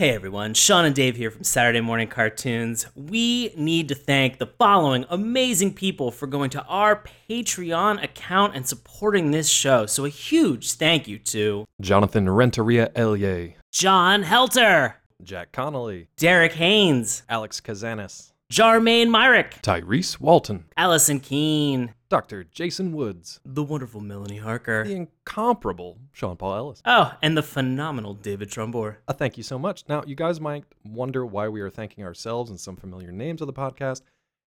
Hey everyone, Sean and Dave here from Saturday Morning Cartoons. We need to thank the following amazing people for going to our Patreon account and supporting this show. So a huge thank you to Jonathan Renteria Elie, John Helter, Jack Connolly, Derek Haynes, Alex Kazanis, Jarmaine Myrick, Tyrese Walton, Allison Keene, Dr. Jason Woods, the wonderful Melanie Harker, the incomparable Sean Paul Ellis. oh, and the phenomenal David Trumbore. A thank you so much. Now, you guys might wonder why we are thanking ourselves and some familiar names of the podcast.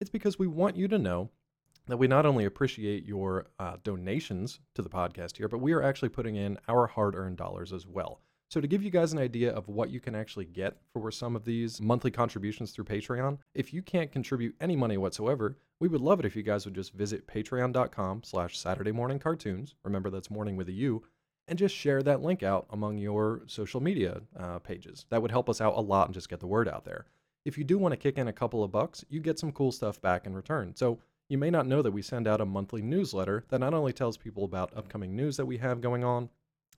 It's because we want you to know that we not only appreciate your uh, donations to the podcast here, but we are actually putting in our hard earned dollars as well. So, to give you guys an idea of what you can actually get for some of these monthly contributions through Patreon, if you can't contribute any money whatsoever, we would love it if you guys would just visit patreon.com slash Saturday morning cartoons. Remember, that's morning with a U and just share that link out among your social media uh, pages. That would help us out a lot and just get the word out there. If you do want to kick in a couple of bucks, you get some cool stuff back in return. So you may not know that we send out a monthly newsletter that not only tells people about upcoming news that we have going on,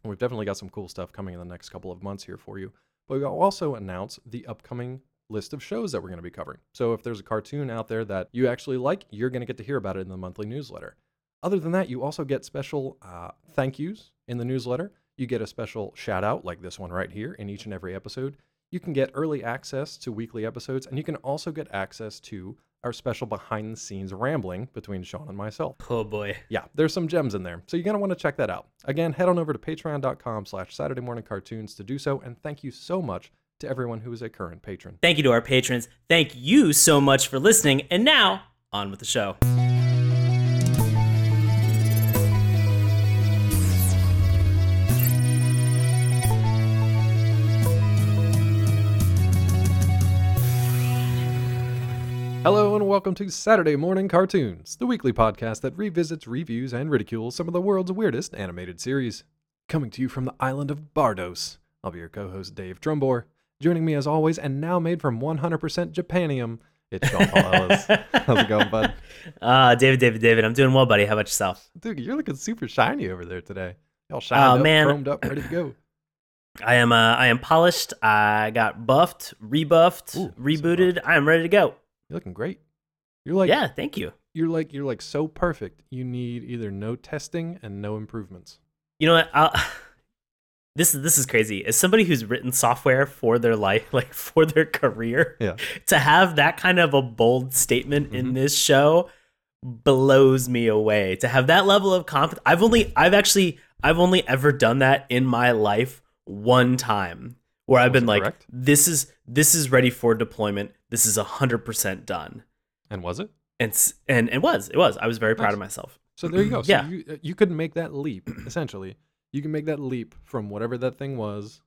and we've definitely got some cool stuff coming in the next couple of months here for you, but we'll also announce the upcoming list of shows that we're going to be covering. So if there's a cartoon out there that you actually like, you're going to get to hear about it in the monthly newsletter. Other than that, you also get special uh, thank yous in the newsletter. You get a special shout out like this one right here in each and every episode. You can get early access to weekly episodes, and you can also get access to our special behind the scenes rambling between Sean and myself. Oh boy. Yeah, there's some gems in there. So you're going to want to check that out. Again, head on over to patreon.com slash Saturday morning cartoons to do so. And thank you so much to everyone who is a current patron. Thank you to our patrons. Thank you so much for listening. And now, on with the show. Hello and welcome to Saturday Morning Cartoons, the weekly podcast that revisits, reviews, and ridicules some of the world's weirdest animated series. Coming to you from the island of Bardos, I'll be your co-host Dave Trumbore. Joining me as always, and now made from 100% Japanium, it's Sean Paul Ellis. How's it going, bud? Uh, David, David, David, I'm doing well, buddy. How about yourself? Dude, you're looking super shiny over there today. All shined Oh, up, man. chromed up, ready to go. I am uh, I am polished. I got buffed, rebuffed, Ooh, so rebooted. I am ready to go. You're looking great. You're like yeah, thank you. you're like you're like so perfect. You need either no testing and no improvements. You know what? I'll, this is this is crazy. As somebody who's written software for their life, like for their career, Yeah. to have that kind of a bold statement in Mhm. this show blows me away. To have that level of confidence, I've only, I've actually, I've only ever done that in my life one time, where I've been like, correct? this is this is ready for deployment. This is hundred percent done. And was it? And and it was, it was. I was very proud of myself. So there you go. So Yeah. you you could make that leap essentially. You can make that leap from whatever that thing was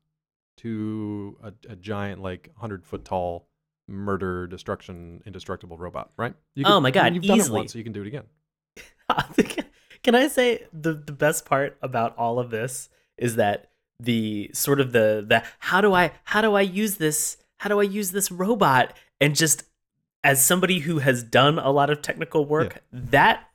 to a, a giant like 100 foot tall murder destruction indestructible robot, right? You Oh my God, You've done it once, so you can do it again. Can I say the the best part about all of this is that the sort of the the how do I how do I use this how do I use this robot and just as somebody who has done a lot of technical work that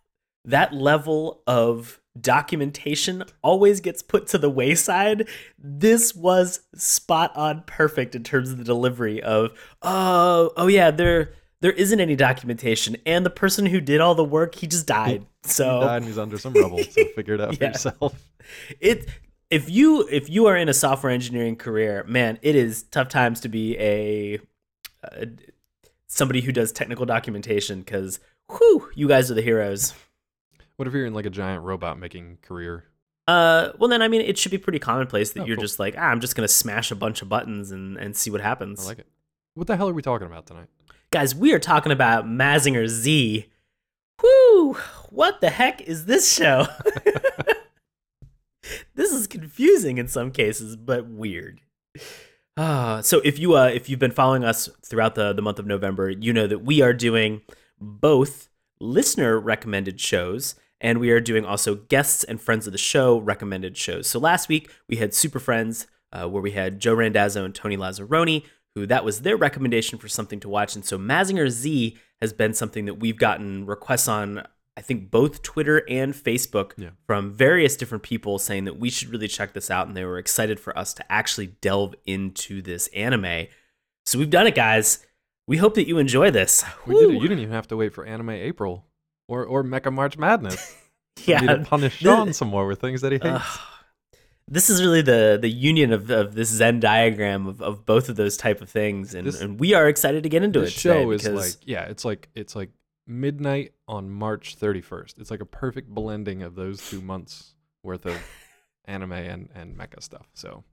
that level of documentation always gets put to the wayside this was spot on perfect in terms of the delivery of oh oh yeah there there isn't any documentation. And the person who did all the work he just died. So He died and he's under some rubble, so figure it out for yourself. it if you if you are in a software engineering career man it is tough times to be a, uh somebody who does technical documentation because whew you guys are the heroes What if you're in like a giant robot making career? uh well then i mean it should be pretty commonplace that Oh, you're cool. just like ah, i'm just gonna smash a bunch of buttons and and see what happens I like it. What the hell are we talking about tonight? guys we are talking about mazinger z Whoo! What the heck is this show? this is confusing in some cases, but weird. Ah, so if you uh, if you've been following us throughout the the month of November, you know that we are doing both listener recommended shows and we are doing also guests and friends of the show recommended shows. So last week we had Super Friends, uh, where we had Joe Randazzo and Tony Lazzaroni, who that was their recommendation for something to watch. And so Mazinger Z has been something that we've gotten requests on I think both Twitter and Facebook Yeah. from various different people saying that we should really check this out and they were excited for us to actually delve into this anime. So we've done it, guys. We hope that you enjoy this. We did it. You didn't even have to wait for Anime April or or Mecha March Madness. yeah. Need to punish Sean some more with things that he hates. Ugh. this is really the the union of, of this Venn diagram of, of both of those type of things, and, This- and we are excited to get into it. show is because- like yeah, it's like it's like midnight on March 31st. It's like a perfect blending of those two months worth of anime and and mecha stuff. So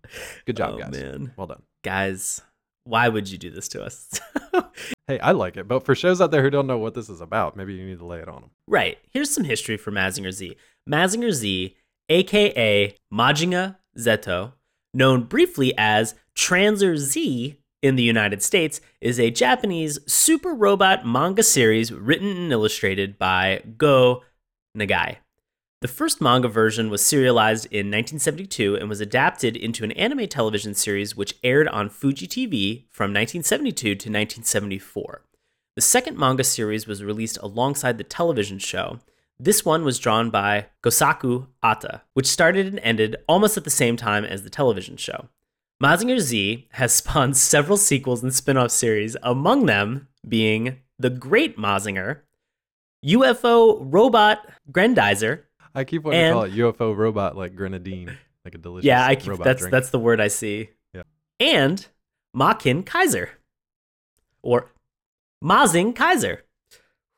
good job, oh, guys. man, Well done. guys, why would you do this to us? Hey, I like it, but for shows out there who don't know what this is about, maybe you need to lay it on them. right. Here's some history for Mazinger Z. Mazinger Z, aka Majinga Zeto, known briefly as Tranzor Z in the United States, is a Japanese super robot manga series written and illustrated by Go Nagai. The first manga version was serialized in 1972 and was adapted into an anime television series which aired on Fuji TV from 1972 to 1974. The second manga series was released alongside the television show. This one was drawn by Gosaku Ota, which started and ended almost at the same time as the television show. Mazinger Z has spawned several sequels and spin off series, among them being The Great Mazinger, UFO Robot Grendizer, I keep wanting And- to call it UFO robot like grenadine, like a delicious yeah, I keep robot that's drink. that's the word I see. Yeah. And Makin Kaiser. Or Mazinkaiser.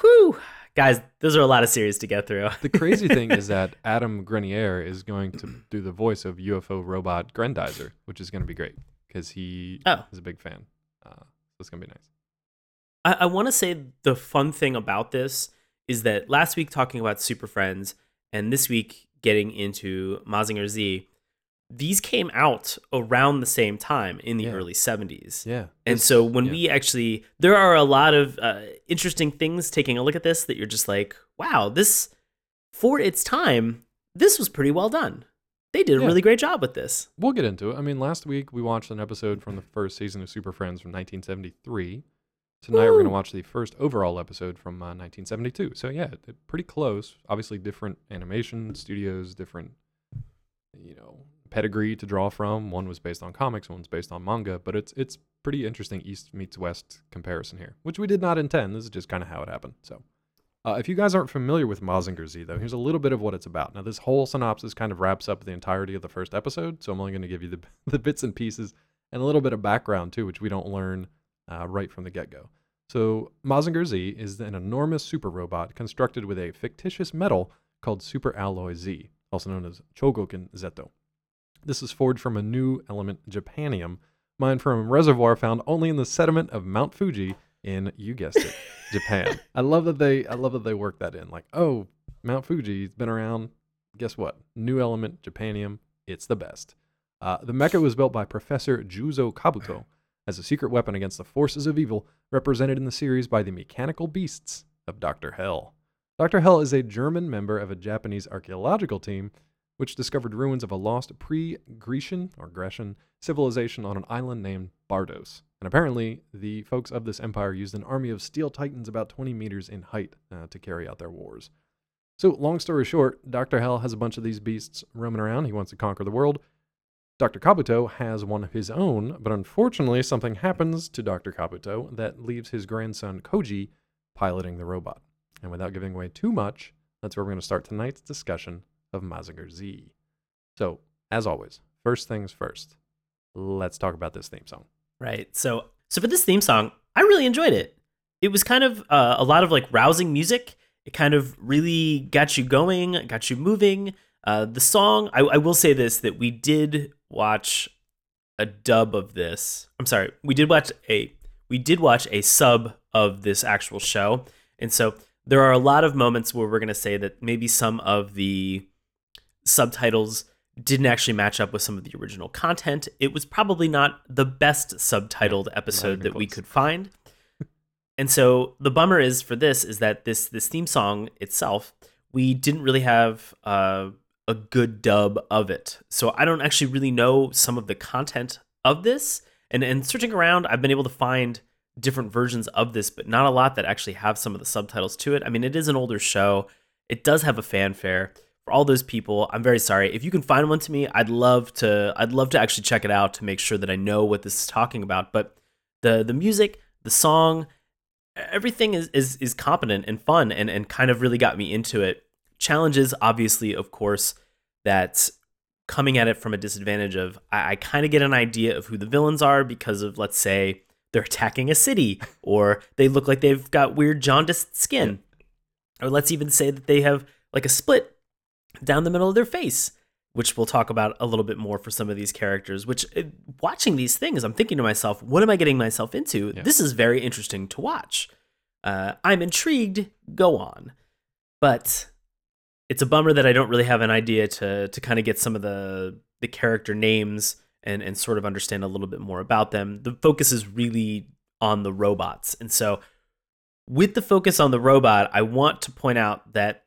Whew. Guys, those are a lot of series to get through. The crazy thing is that Adam Grenier is going to do the voice of UFO robot Grendizer, which is going to be great because he Oh. is a big fan. Uh, so it's going to be nice. I, I want to say the fun thing about this is that last week talking about Super Friends and this week getting into Mazinger Z, these came out around the same time in the Yeah. early 70s. Yeah. And This- so when yeah. we actually, there are a lot of uh, interesting things taking a look at this that you're just like, wow, this, for its time, this was pretty well done. They did a Yeah. really great job with this. We'll get into it. I mean, last week we watched an episode from the first season of Super Friends from 1973. Tonight we're going to watch the first overall episode from uh, 1972. So yeah, pretty close. Obviously, different animation studios, different, you know, pedigree to draw from. One was based on comics, one's based on manga, but it's it's pretty interesting East meets West comparison here, which we did not intend. This is just kind of how it happened. So. Uh, if you guys aren't familiar with Mazinger Z, though, here's a little bit of what it's about. Now, this whole synopsis kind of wraps up the entirety of the first episode, so I'm only going to give you the, the bits and pieces and a little bit of background, too, which we don't learn uh, right from the get go. So, Mazinger Z is an enormous super robot constructed with a fictitious metal called Super Alloy Z, also known as Chogokin Zeto. This is forged from a new element, Japanium, mined from a reservoir found only in the sediment of Mount Fuji in, you guessed it, Japan. I love that they I love that they work that in. Like, oh, Mount Fuji's been around. Guess what? New element, Japanium. It's the best. Uh, the mecha was built by Professor Juzo Kabuto as a secret weapon against the forces of evil, represented in the series by the mechanical beasts of Dr. Hell. Dr. Hell is a German member of a Japanese archaeological team which discovered ruins of a lost pre Grecian or Grecian civilization on an island named Bardos. And apparently, the folks of this empire used an army of steel titans about 20 meters in height uh, to carry out their wars. So, long story short, Dr. Hell has a bunch of these beasts roaming around. He wants to conquer the world. Dr. Kabuto has one of his own, but unfortunately, something happens to Dr. Kabuto that leaves his grandson Koji piloting the robot. And without giving away too much, that's where we're going to start tonight's discussion of Mazinger Z. So, as always, first things first, let's talk about this theme song. Right. So, so for this theme song, I really enjoyed it. It was kind of uh, a lot of like rousing music. It kind of really got you going, got you moving. Uh, the song, I, I will say this that we did watch a dub of this. I'm sorry, we did watch a we did watch a sub of this actual show, and so there are a lot of moments where we're gonna say that maybe some of the subtitles didn't actually match up with some of the original content. It was probably not the best subtitled episode that we could find. And so the bummer is for this is that this this theme song itself, we didn't really have uh, a good dub of it. So I don't actually really know some of the content of this. And and searching around, I've been able to find different versions of this, but not a lot that actually have some of the subtitles to it. I mean, it is an older show, it does have a fanfare for all those people. I'm very sorry. If you can find one to me, I'd love to I'd love to actually check it out to make sure that I know what this is talking about. But the the music, the song, everything is is is competent and fun and and kind of really got me into it. Challenges obviously of course that coming at it from a disadvantage of I, I kind of get an idea of who the villains are because of let's say they're attacking a city or they look like they've got weird jaundiced skin. Or let's even say that they have like a split down the middle of their face, which we'll talk about a little bit more for some of these characters. Which, uh, watching these things, I'm thinking to myself, what am I getting myself into? Yeah. This is very interesting to watch. Uh, I'm intrigued. Go on, but it's a bummer that I don't really have an idea to to kind of get some of the the character names and and sort of understand a little bit more about them. The focus is really on the robots, and so with the focus on the robot, I want to point out that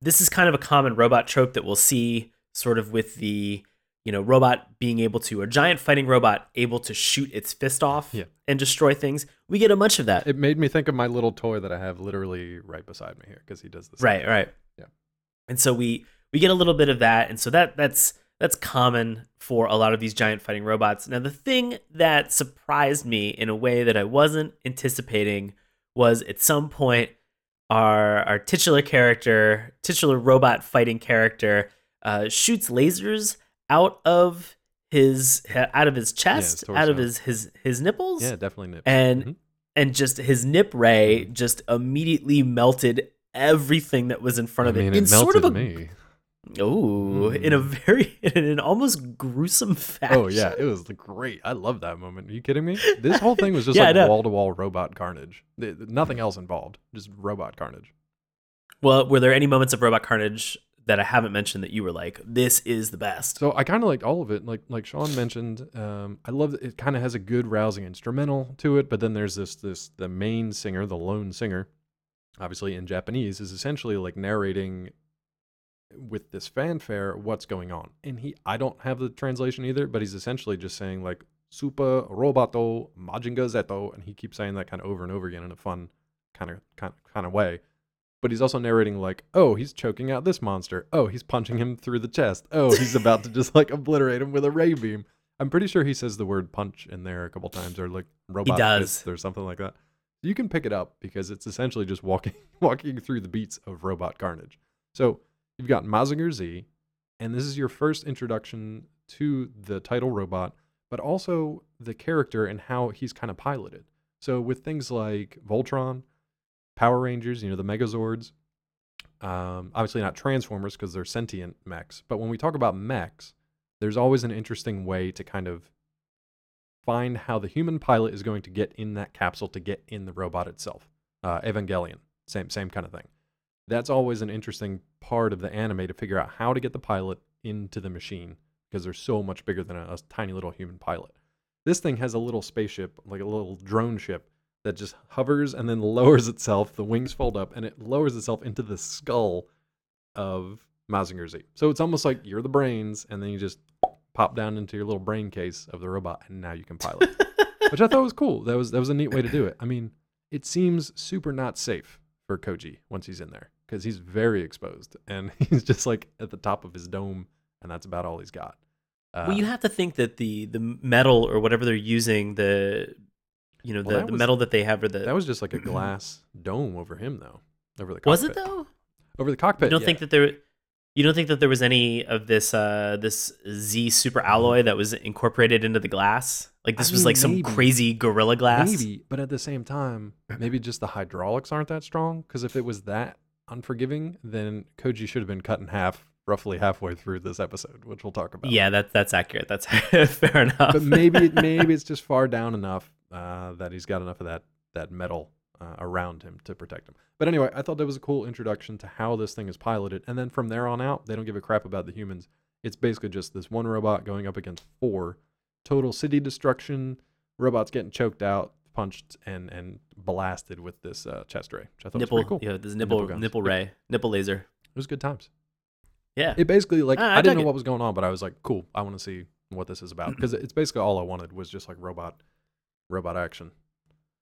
this is kind of a common robot trope that we'll see sort of with the you know robot being able to a giant fighting robot able to shoot its fist off Yeah. and destroy things we get a bunch of that It made me think of my little toy that I have literally right beside me here because he does this. right right. And so we we get a little bit of that. And so that that's that's common for a lot of these giant fighting robots. Now the thing that surprised me in a way that i wasn't anticipating was at some point our our titular character titular robot fighting character uh, shoots lasers out of his out of his chest out of his his his nipples. Yeah, definitely nips. and Mhm. and just his nip ray just immediately melted everything that was in front I of mean, it it in melted sort of a me. oh in a Mm. very in an almost gruesome fashion. Oh yeah, it was great. I love that moment. Are you kidding me? This whole thing was just Yeah, like wall to wall robot carnage. Th- th- Nothing else involved. Just robot carnage. Well, were there any moments of robot carnage that I haven't mentioned that you were like, this is the best? So I kind of liked all of it. Like like Sean mentioned, um, I love that it kind of has a good rousing instrumental to it. But then there's this this the main singer, the lone singer, obviously in Japanese, is essentially like narrating with this fanfare what's going on. And he I don't have the translation either, but he's essentially just saying like Super Roboto Majinga Zeto, and he keeps saying that kind of over and over again in a fun kind of kind kind of way. But he's also narrating like, oh, he's choking out this monster. Oh, he's punching him through the chest. Oh, he's about to just like obliterate him with a ray beam. I'm pretty sure he says the word punch in there a couple times, or like robot does. fist or something like that. You can pick it up because it's essentially just walking walking through the beats of robot carnage. So you've got Mazinger Z, and this is your first introduction to the title robot, but also the character and how he's kind of piloted. So with things like Voltron, Power Rangers, you know, the Megazords, um, obviously not Transformers because they're sentient mechs, but when we talk about mechs, there's always an interesting way to kind of find how the human pilot is going to get in that capsule to get in the robot itself. Uh, Evangelion, same same kind of thing. That's always an interesting part of the anime to figure out how to get the pilot into the machine because they're so much bigger than a, a tiny little human pilot. This thing has a little spaceship, like a little drone ship, that just hovers and then lowers itself. The wings fold up and it lowers itself into the skull of Mazinger Z. So it's almost like you're the brains, and then you just pop down into your little brain case of the robot, and now you can pilot. Which I thought was cool. That was that was a neat way to do it. I mean, it seems super not safe for Koji once he's in there because he's very exposed and he's just like at the top of his dome, and that's about all he's got. Uh, well, you have to think that the the metal or whatever they're using, the you know Well, the, the was- metal that they have or the that was just like a glass dome over him, though. Over the cockpit. was it though? Over the cockpit. You don't yeah. think that there you don't think that there was any of this uh this Z super alloy that was incorporated into the glass? Like I this was mean, like some maybe. crazy gorilla glass? Maybe, but at the same time, maybe just the hydraulics aren't that strong. Because if it was that unforgiving, then Koji should have been cut in half, roughly halfway through this episode, which we'll talk about. Yeah, that that's accurate. That's fair enough. but maybe maybe it's just far down enough uh, that he's got enough of that that metal uh, around him to protect him. But anyway, I thought that was a cool introduction to how this thing is piloted, and then from there on out, they don't give a crap about the humans. It's basically just this one robot going up against four, total city destruction. Robots getting choked out, punched, and and blasted with this uh, chest ray, which I thought nipple, was pretty cool. yeah, this nipple Nipple nipple, ray, nipple laser. It was good times. Yeah, It basically like Ah, I I, didn't know it. what was going on, but I was like, cool. I want to see what this is about because it's basically all I wanted was just like robot, robot action.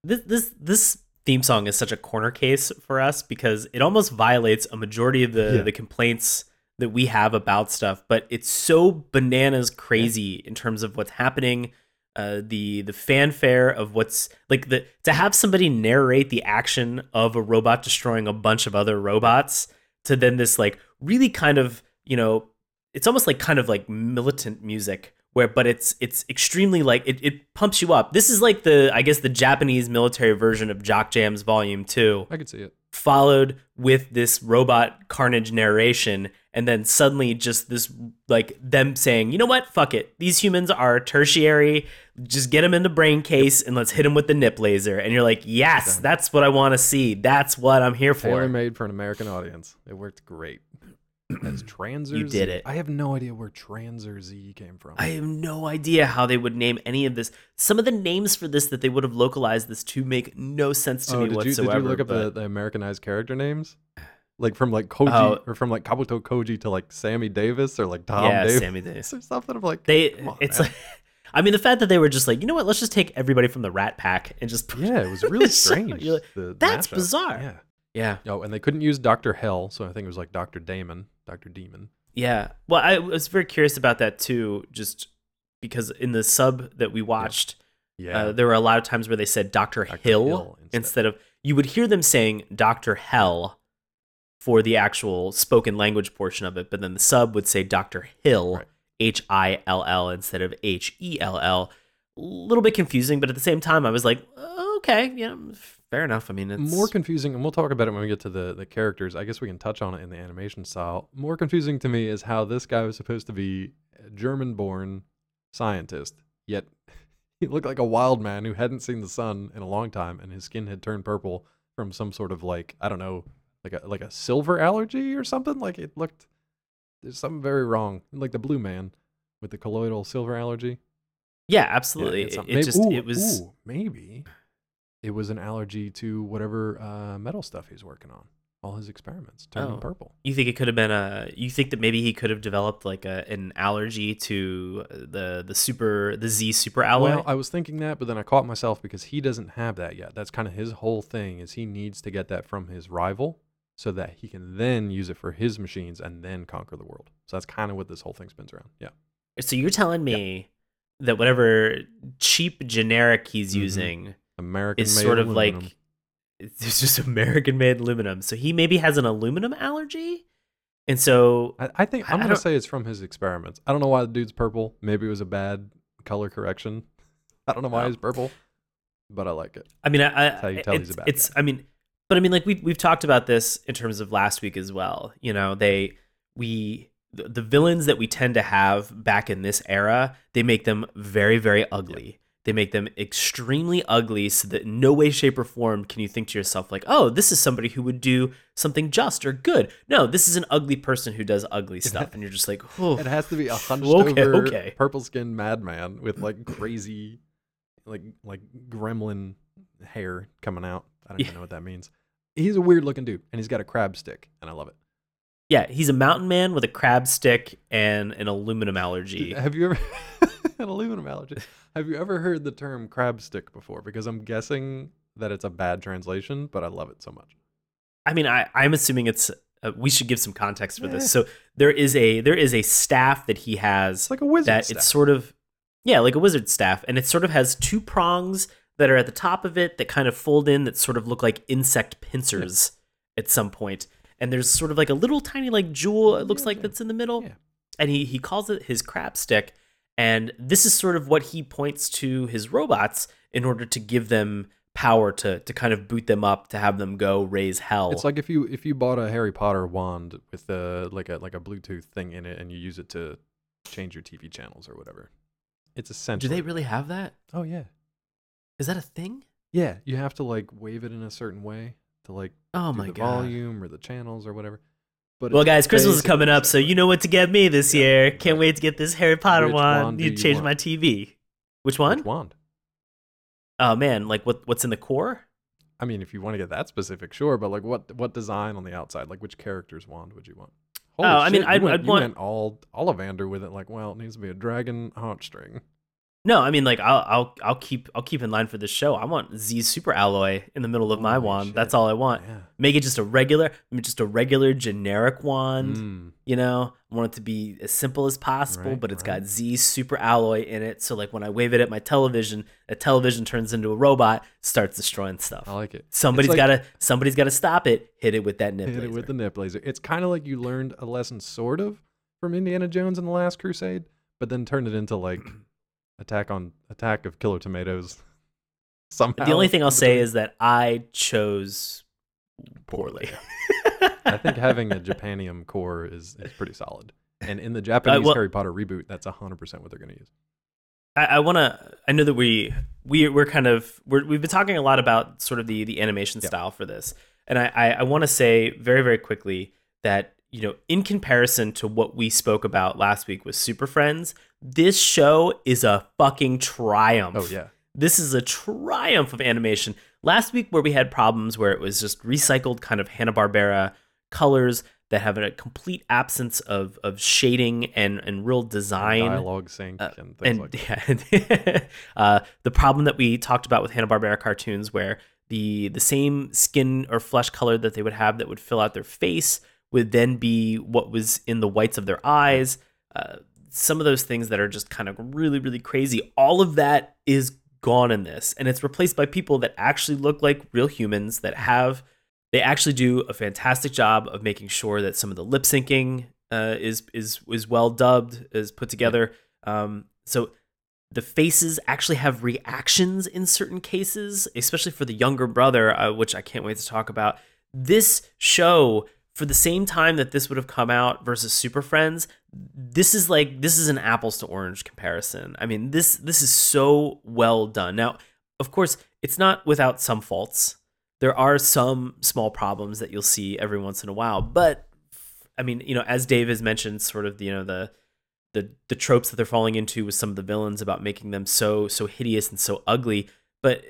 this this this theme song is such a corner case for us because it almost violates a majority of the Yeah. the complaints that we have about stuff, but it's so bananas crazy in terms of what's happening. Uh, the the fanfare of what's like the to have somebody narrate the action of a robot destroying a bunch of other robots to then this like really kind of you know it's almost like kind of like militant music where but it's it's extremely like it, it pumps you up. This is like the i guess the japanese military version of jock jams volume 2 I could see it. followed with this robot carnage narration and then suddenly just this like them saying you know what? Fuck it. These humans are tertiary. Just get them in the brain case and let's hit them with the nip laser. And you're like yes that's what i want to see. That's what i'm here Tailor for. Made for an American audience. It worked great. As Tranzor You did it. I have no idea where Tranzor Z came from. I have no idea how they would name any of this. Some of the names for this that they would have localized this to make no sense to oh, me did you, whatsoever. did you look up the, but- the Americanized character names? Like from like Koji Oh. or from like Kabuto Koji to like Sammy Davis or like Tom yeah, Davis Sammy Davis. or something. I'm like, They, on, it's man. like, I mean, the fact that they were just like, you know what? Let's just take everybody from the Rat Pack and just yeah, it was really strange. like, the "That's mashup." bizarre. Yeah. yeah, Oh, and they couldn't use Doctor Hell, so I think it was like Doctor Damon, Doctor Demon. yeah. Well, I was very curious about that too, just because in the sub that we watched, Yeah, uh, there were a lot of times where they said Doctor Dr. Hill, Hill instead. instead. of you would hear them saying Doctor Hell for the actual spoken language portion of it, but then the sub would say Doctor Hill, H I L L instead of H E L L. A little bit confusing, but at the same time, I was like, "Oh, okay, yeah, fair enough. I mean, it's more confusing, and we'll talk about it when we get to the the characters. I guess we can touch on it in the animation style. More confusing to me is how this guy was supposed to be a German-born scientist, yet he looked like a wild man who hadn't seen the sun in a long time, and his skin had turned purple from some sort of like I don't know, like a like a silver allergy or something. Like it looked there's something very wrong, like the blue man with the colloidal silver allergy. yeah, Yeah, absolutely. it's it, it maybe- just ooh, it was ooh, maybe it was an allergy to whatever uh, metal stuff he's working on. All his experiments turned Oh. purple. You think it could have been a? You think that maybe he could have developed like a an allergy to the the super the Z super alloy? Well, I was thinking that, but then I caught myself because he doesn't have that yet. That's kind of his whole thing is he needs to get that from his rival so that he can then use it for his machines and then conquer the world. So that's kind of what this whole thing spins around. Yeah. so you're telling me that whatever cheap generic he's Mhm. using American is made sort of aluminum. like it's just American made aluminum. So he maybe has an aluminum allergy, and so I, I think I- I'm I gonna say it's from his experiments. I don't know why the dude's purple. Maybe it was a bad color correction. I don't know why Oh. he's purple, but I like it. I mean, I, I how you tell he's it's, a bad it's I mean, but I mean, like we we've talked about this in terms of last week as well. You know, they we the, the villains that we tend to have back in this era, they make them very very ugly. They make them extremely ugly, so that in no way, shape, or form can you think to yourself like, "Oh, this is somebody who would do something just or good." No, this is an ugly person who does ugly stuff, and you're just like, "Oh, It has to be a hunched Okay, over okay. purple skinned madman with like crazy, like like gremlin hair coming out. I don't Yeah. even know what that means. He's a weird looking dude, and he's got a crab stick, and I love it. Yeah." He's a mountain man with a crab stick and an aluminum allergy. Have you ever an aluminum allergy? Have you ever heard the term crab stick before? Because I'm guessing that it's a bad translation, but I love it so much. I mean, I, I'm assuming it's. Uh, we should give some context for this. So there is a there is a staff that he has It's like a wizard. that staff. it's sort of yeah, like a wizard staff, and it sort of has two prongs that are at the top of it that kind of fold in that sort of look like insect pincers at some point. And there's sort of like a little tiny like jewel it looks Yeah, like that's in the middle. Yeah. And he he calls it his crab stick. And this is sort of what he points to his robots in order to give them power to to kind of boot them up to have them go raise hell. It's like if you if you bought a Harry Potter wand with a like a like a Bluetooth thing in it and you use it to change your TV channels or whatever. It's essential. Do they really have that? Oh yeah. Is that a thing? Yeah, you have to like wave it in a certain way to like Oh my the god. volume or the channels or whatever. But Well, guys, Christmas is coming up, so you know what to get me this Yeah, year. Can't right. wait to get this Harry Potter Which wand. wand You you change want? my TV. Which one? Which wand? Oh man, like what? What's in the core? I mean, if you want to get that specific, sure. But like, what what design on the outside? Like, which character's wand would you want? Oh, I mean, I'd- went, I'd you want- went all Ollivander with it. Like, well, it needs to be a dragon heartstring. No, I mean like I'll I'll I'll keep I'll keep in line for this show. I want Z's super alloy in the middle of my Holy wand. shit. That's all I want. Yeah. Make it just a regular, I mean, just a regular generic wand. Mm. You know, I want it to be as simple as possible, Right, but it's right. got Z super alloy in it. So like when I wave it at my television, the television turns into a robot, starts destroying stuff. I like it. Somebody's like- gotta somebody's gotta stop it. Hit it with that nip hit laser. it with the nip laser. It's kind of like you learned a lesson, sort of, from Indiana Jones and the Last Crusade, but then turned it into like attack on attack of killer tomatoes. Somehow. the only thing I'll say is that I chose poorly. I think having a Japanium core is, is pretty solid. And in the Japanese Uh, well- Harry Potter reboot, that's 100% what they're going to use. I, I want to. I know that we we we're kind of we're, we've been talking a lot about sort of the the animation Yep. style for this, and I I, I want to say very very quickly that you know in comparison to what we spoke about last week with Super Friends, this show is a fucking triumph. Oh, yeah. This is a triumph of animation. Last week, where we had problems where it was just recycled kind of Hanna Barbera colors that have a complete absence of of shading and and real design Dialogue sync uh, and things and like that. yeah, uh, the problem that we talked about with Hanna Barbera cartoons, where the the same skin or flesh color that they would have that would fill out their face would then be what was in the whites of their eyes. Uh, some of those things that are just kind of really really crazy. All of that is gone in this, and it's replaced by people that actually look like real humans that have. They actually do a fantastic job of making sure that some of the lip syncing uh, is is is well dubbed, is put together. Um, so the faces actually have reactions in certain cases, especially for the younger brother, uh, which I can't wait to talk about. This show, for the same time that this would have come out versus Super Friends, this is like this is an apples to orange comparison. I mean, this this is so well done. Now, of course, it's not without some faults. There are some small problems that you'll see every once in a while, but I mean, you know, as Dave has mentioned, sort of, you know, the the the tropes that they're falling into with some of the villains about making them so so hideous and so ugly. But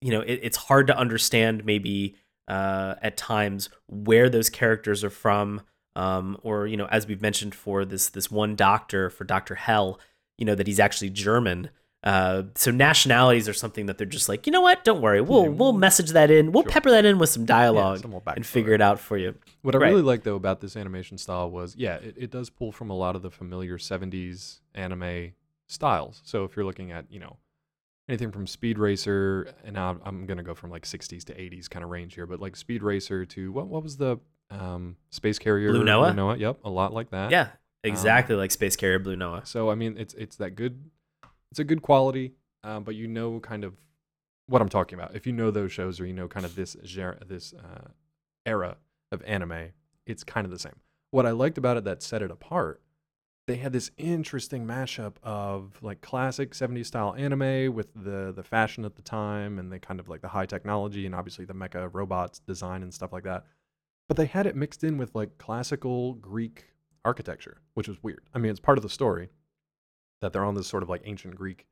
you know, it, it's hard to understand maybe uh, at times where those characters are from, um, or you know, as we've mentioned for this this one doctor for Doctor Hell, you know that he's actually German. Uh, so nationalities are something that they're just like, you know what? Don't worry, we'll Yeah, we'll message that in. We'll sure. pepper that in with some dialogue some and figure it out for you. What I really like though about this animation style was, yeah, it, it does pull from a lot of the familiar '70s anime styles. So if you're looking at, you know, anything from Speed Racer, and now I'm gonna go from like '60s to '80s kind of range here, but like Speed Racer to what what was the um, space carrier? Blue Noah? Blue Noah. Yep, a lot like that. Yeah, exactly like Space Carrier Blue Noah. So I mean, it's it's that good. It's a good quality, um, but you know kind of what I'm talking about. If you know those shows or you know kind of this genre, this uh, era of anime, it's kind of the same. What I liked about it that set it apart, they had this interesting mashup of like classic 70s style anime with the the fashion at the time and the kind of like the high technology and obviously the mecha robots design and stuff like that. But they had it mixed in with like classical Greek architecture, which was weird. I mean, it's part of the story that they're on this sort of like ancient Greek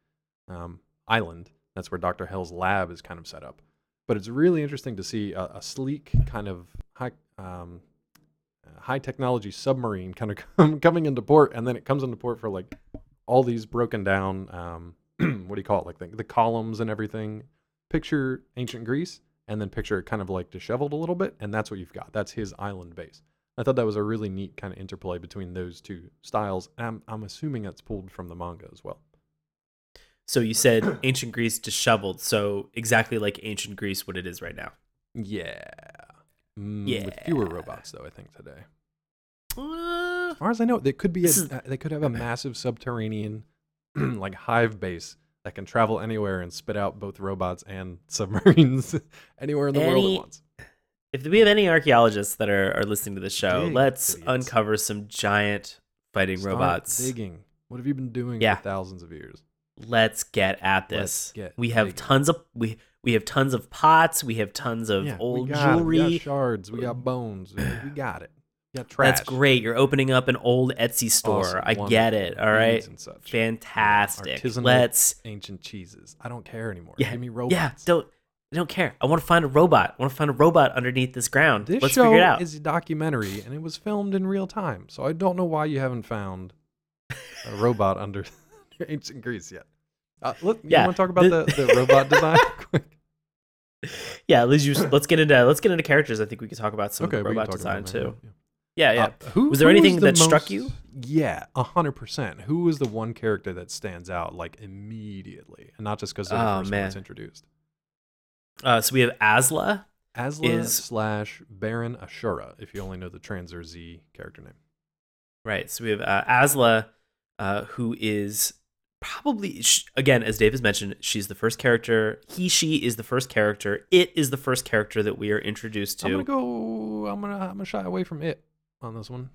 um, island. That's where Dr. Hell's lab is kind of set up. But it's really interesting to see a, a sleek kind of high, um, high technology submarine kind of coming into port, and then it comes into port for like all these broken down. Um, what do you call it? Like the, the columns and everything. Picture ancient Greece, and then picture it kind of like disheveled a little bit, and that's what you've got. That's his island base. I thought that was a really neat kind of interplay between those two styles. And I'm, I'm assuming that's pulled from the manga as well. So you said ancient Greece disheveled. So exactly like ancient Greece, what it is right now. Yeah. Mm, With fewer robots, though, I think today. Uh, As far as I know, they could be a, is- they could have a massive subterranean like hive base that can travel anywhere and spit out both robots and submarines anywhere in the world at once. if we have any archaeologists that are, are listening to the show, Dig, let's idiots. uncover some giant fighting Start robots. digging. What have you been doing Yeah. for thousands of years? Let's get at this. get we have digging. tons of we we have tons of pots. We have tons of Yeah, old we it. jewelry. We got shards. We got bones. We got it. We got trash. That's great. You're opening up an old Etsy store. Awesome, I wonderful. get it. All right. Fantastic. Artisanal Let's ancient cheeses. I don't care anymore. Yeah, Give me yeah. Don't I don't care. I want to find a robot. I want to find a robot underneath this ground. This Let's show figure it out. is a documentary and it was filmed in real time. So I don't know why you haven't found a robot under ancient Greece yet. Uh, look, you Yeah, want to talk about the, the robot design? yeah, let's use, let's get into let's get into characters. I think we could talk about some okay, robot design too. yeah. Yeah. Uh, who, Was there anything the that struck you? Yeah, a hundred percent. Who was the one character that stands out like immediately, and not just because they're the Oh, first man. one that's introduced? Uh, so we have Asla. Asla Is- slash Baron Ashura, if you only know the Tranzor Z character name. Right. So we have uh, Asla, uh, who is probably again, as Dave has mentioned, she's the first character. He, she is the first character. It is the first character that we are introduced to. I'm gonna go. I'm gonna. I'm gonna shy away from it on this one.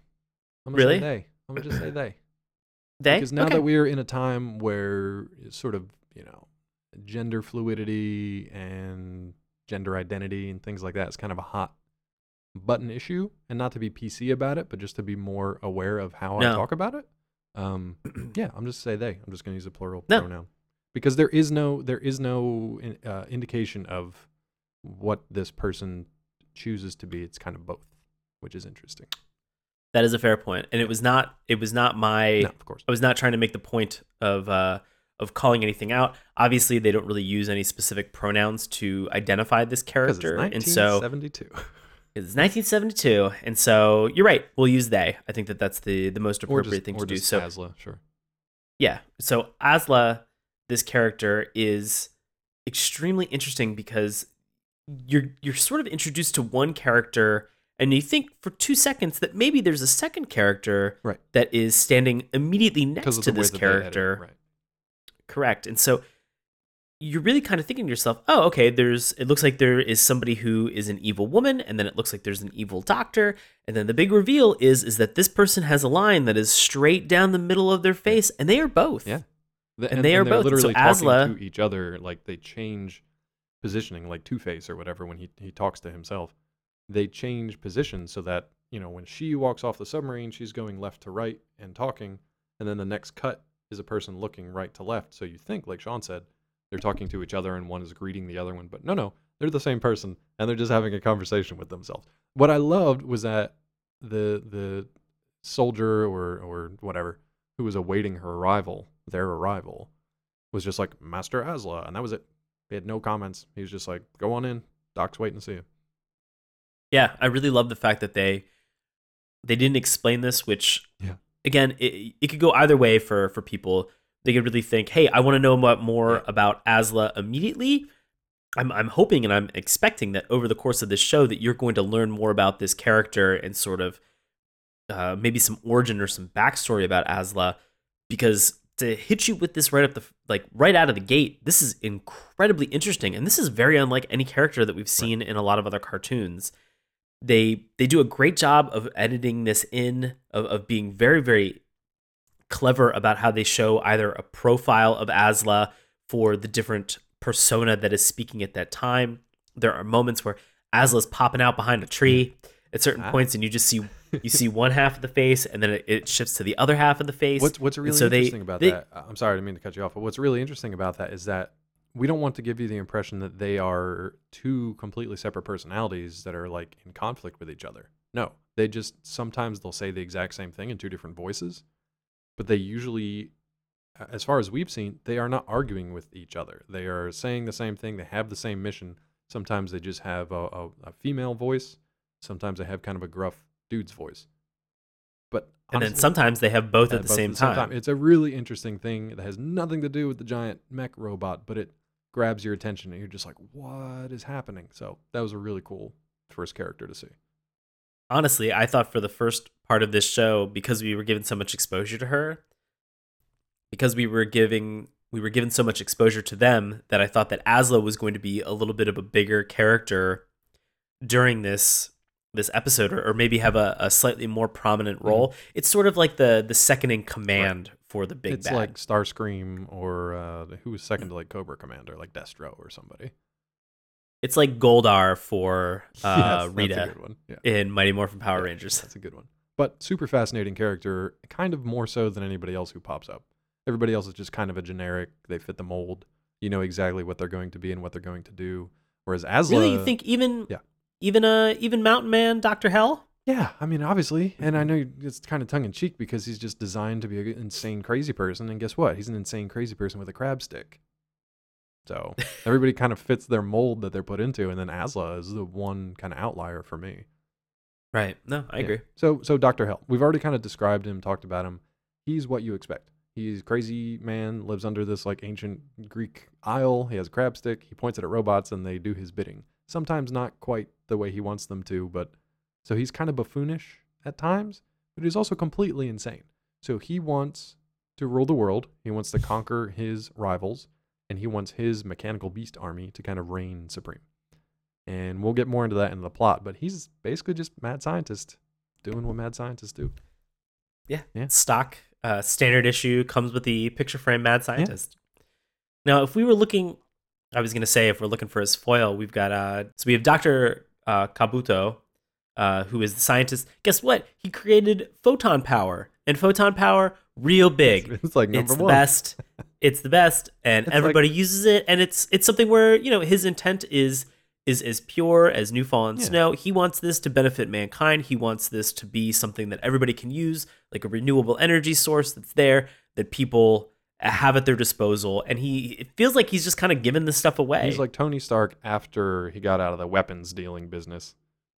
I'm gonna Really? say they. I'm gonna just say they. they Because now Okay. that we're in a time where it's sort of you know gender fluidity and gender identity and things like that is kind of a hot button issue, and not to be PC about it, but just to be more aware of how I talk about it. Um, yeah, I'm just say they. I'm just gonna use a plural No. pronoun because there is no there is no uh, indication of what this person chooses to be. It's kind of both, which is interesting. that is a fair point, and it was not. It was not my. no, of course. I was not trying to make the point of uh, of calling anything out. Obviously, they don't really use any specific pronouns to identify this character, and so 1972. it's 1972, and so you're right. We'll use they. I think that that's the the most appropriate just, thing to do. So Asla, sure. yeah, so Asla, this character is extremely interesting because you're you're sort of introduced to one character and you think for two seconds that maybe there's a second character Right. that is standing immediately next to this that they edit it, character right? correct and so you're really kind of thinking to yourself oh okay there's it looks like there is somebody who is an evil woman and then it looks like there's an evil doctor and then the big reveal is is that this person has a line that is straight down the middle of their face and they are both Yeah. The- And they are they're both- so literally talking Asla- to each other like they change positioning, like Two Face or whatever. When he he talks to himself, they change position so that you know when she walks off the submarine, she's going left to right and talking, and then the next cut is a person looking right to left. So you think, like Sean said, they're talking to each other and one is greeting the other one, but no, no, they're the same person and they're just having a conversation with themselves. What I loved was that the the soldier or or whatever who was awaiting her arrival, their arrival, was just like Master Asla, and that was it. He had no comments. He was just like, "Go on in. Doc's waiting to see you." Yeah, I really love the fact that they they didn't explain this, which Yeah. again, it, it could go either way for for people. They could really think, "Hey, I want to know more about Asla immediately." I'm I'm hoping and I'm expecting that over the course of this show that you're going to learn more about this character and sort of uh, maybe some origin or some backstory about Asla, because to hit you with this right up the like right out of the gate, this is incredibly interesting, and this is very unlike any character that we've seen in a lot of other cartoons. They they do a great job of editing this in of, of being very very clever about how they show either a profile of Asla for the different persona that is speaking at that time. There are moments where Asla's popping out behind a tree at certain Ah. points, and you just see you see one half of the face, and then it, it shifts to the other half of the face. What's What's really so they- interesting about they- that? I'm sorry, I didn't mean to cut you off. But what's really interesting about that is that we don't want to give you the impression that they are two completely separate personalities that are like in conflict with each other. No, they just sometimes they'll say the exact same thing in two different voices, but they usually, as far as we've seen, they are not arguing with each other. They are saying the same thing. They have the same mission. Sometimes they just have a, a, a female voice. Sometimes they have kind of a gruff dude's voice. But and then sometimes they have both at the both same time. It's a really interesting thing that has nothing to do with the giant mech robot, but it grabs your attention and you're just like, what is happening? So that was a really cool first character to see. Honestly, I thought for the first part of this show, because we were given so much exposure to her, because we were giving we were given so much exposure to them that I thought that Asla was going to be a little bit of a bigger character during this this episode or, or maybe have a, a slightly more prominent Mm-hmm. role. It's sort of like the the second in command for the big it's bad. like Starscream or uh, who was second to like Cobra Commander, like Destro or somebody. It's like Goldar for uh, Yes, Rita. Yeah. in Mighty Morphin Power Yeah, Rangers. That's a good one. But super fascinating character, kind of more so than anybody else who pops up. Everybody else is just kind of a generic. They fit the mold. You know exactly what they're going to be and what they're going to do. Whereas Asla, Really, you think even Yeah. even uh even Mountain Man, Doctor Hell? Yeah, I mean, obviously, and I know it's kind of tongue in cheek because he's just designed to be an insane, crazy person. And guess what? He's an insane, crazy person with a crab stick. So everybody kind of fits their mold that they're put into, and then Asla is the one kind of outlier for me. Right. No, I Yeah. agree. So, so Doctor Hell, we've already kind of described him, talked about him. He's what you expect. He's a crazy man, lives under this like ancient Greek isle. He has a crab stick. He points it at robots, and they do his bidding. Sometimes not quite the way he wants them to, but so he's kind of buffoonish at times, but he's also completely insane. So he wants to rule the world. He wants to conquer his rivals, and he wants his mechanical beast army to kind of reign supreme. And we'll get more into that in the plot, but he's basically just mad scientist doing what mad scientists do. Yeah. Yeah. Stock uh, standard issue comes with the picture frame mad scientist. Now, if we were looking, I was going to say, if we're looking for his foil, we've got, uh, so we have Dr. Uh, Kabuto, uh, who is the scientist. Guess what? He created photon power, and photon power, real big. It's, like number one. it's the one. best. It's the best, and It's like- everybody uses it. And it's it's something where you know his intent is is as pure as new fallen Yeah. snow. He wants this to benefit mankind. He wants this to be something that everybody can use, like a renewable energy source that's there that people have at their disposal. And he it feels like he's just kind of giving this stuff away. He's like Tony Stark after he got out of the weapons dealing business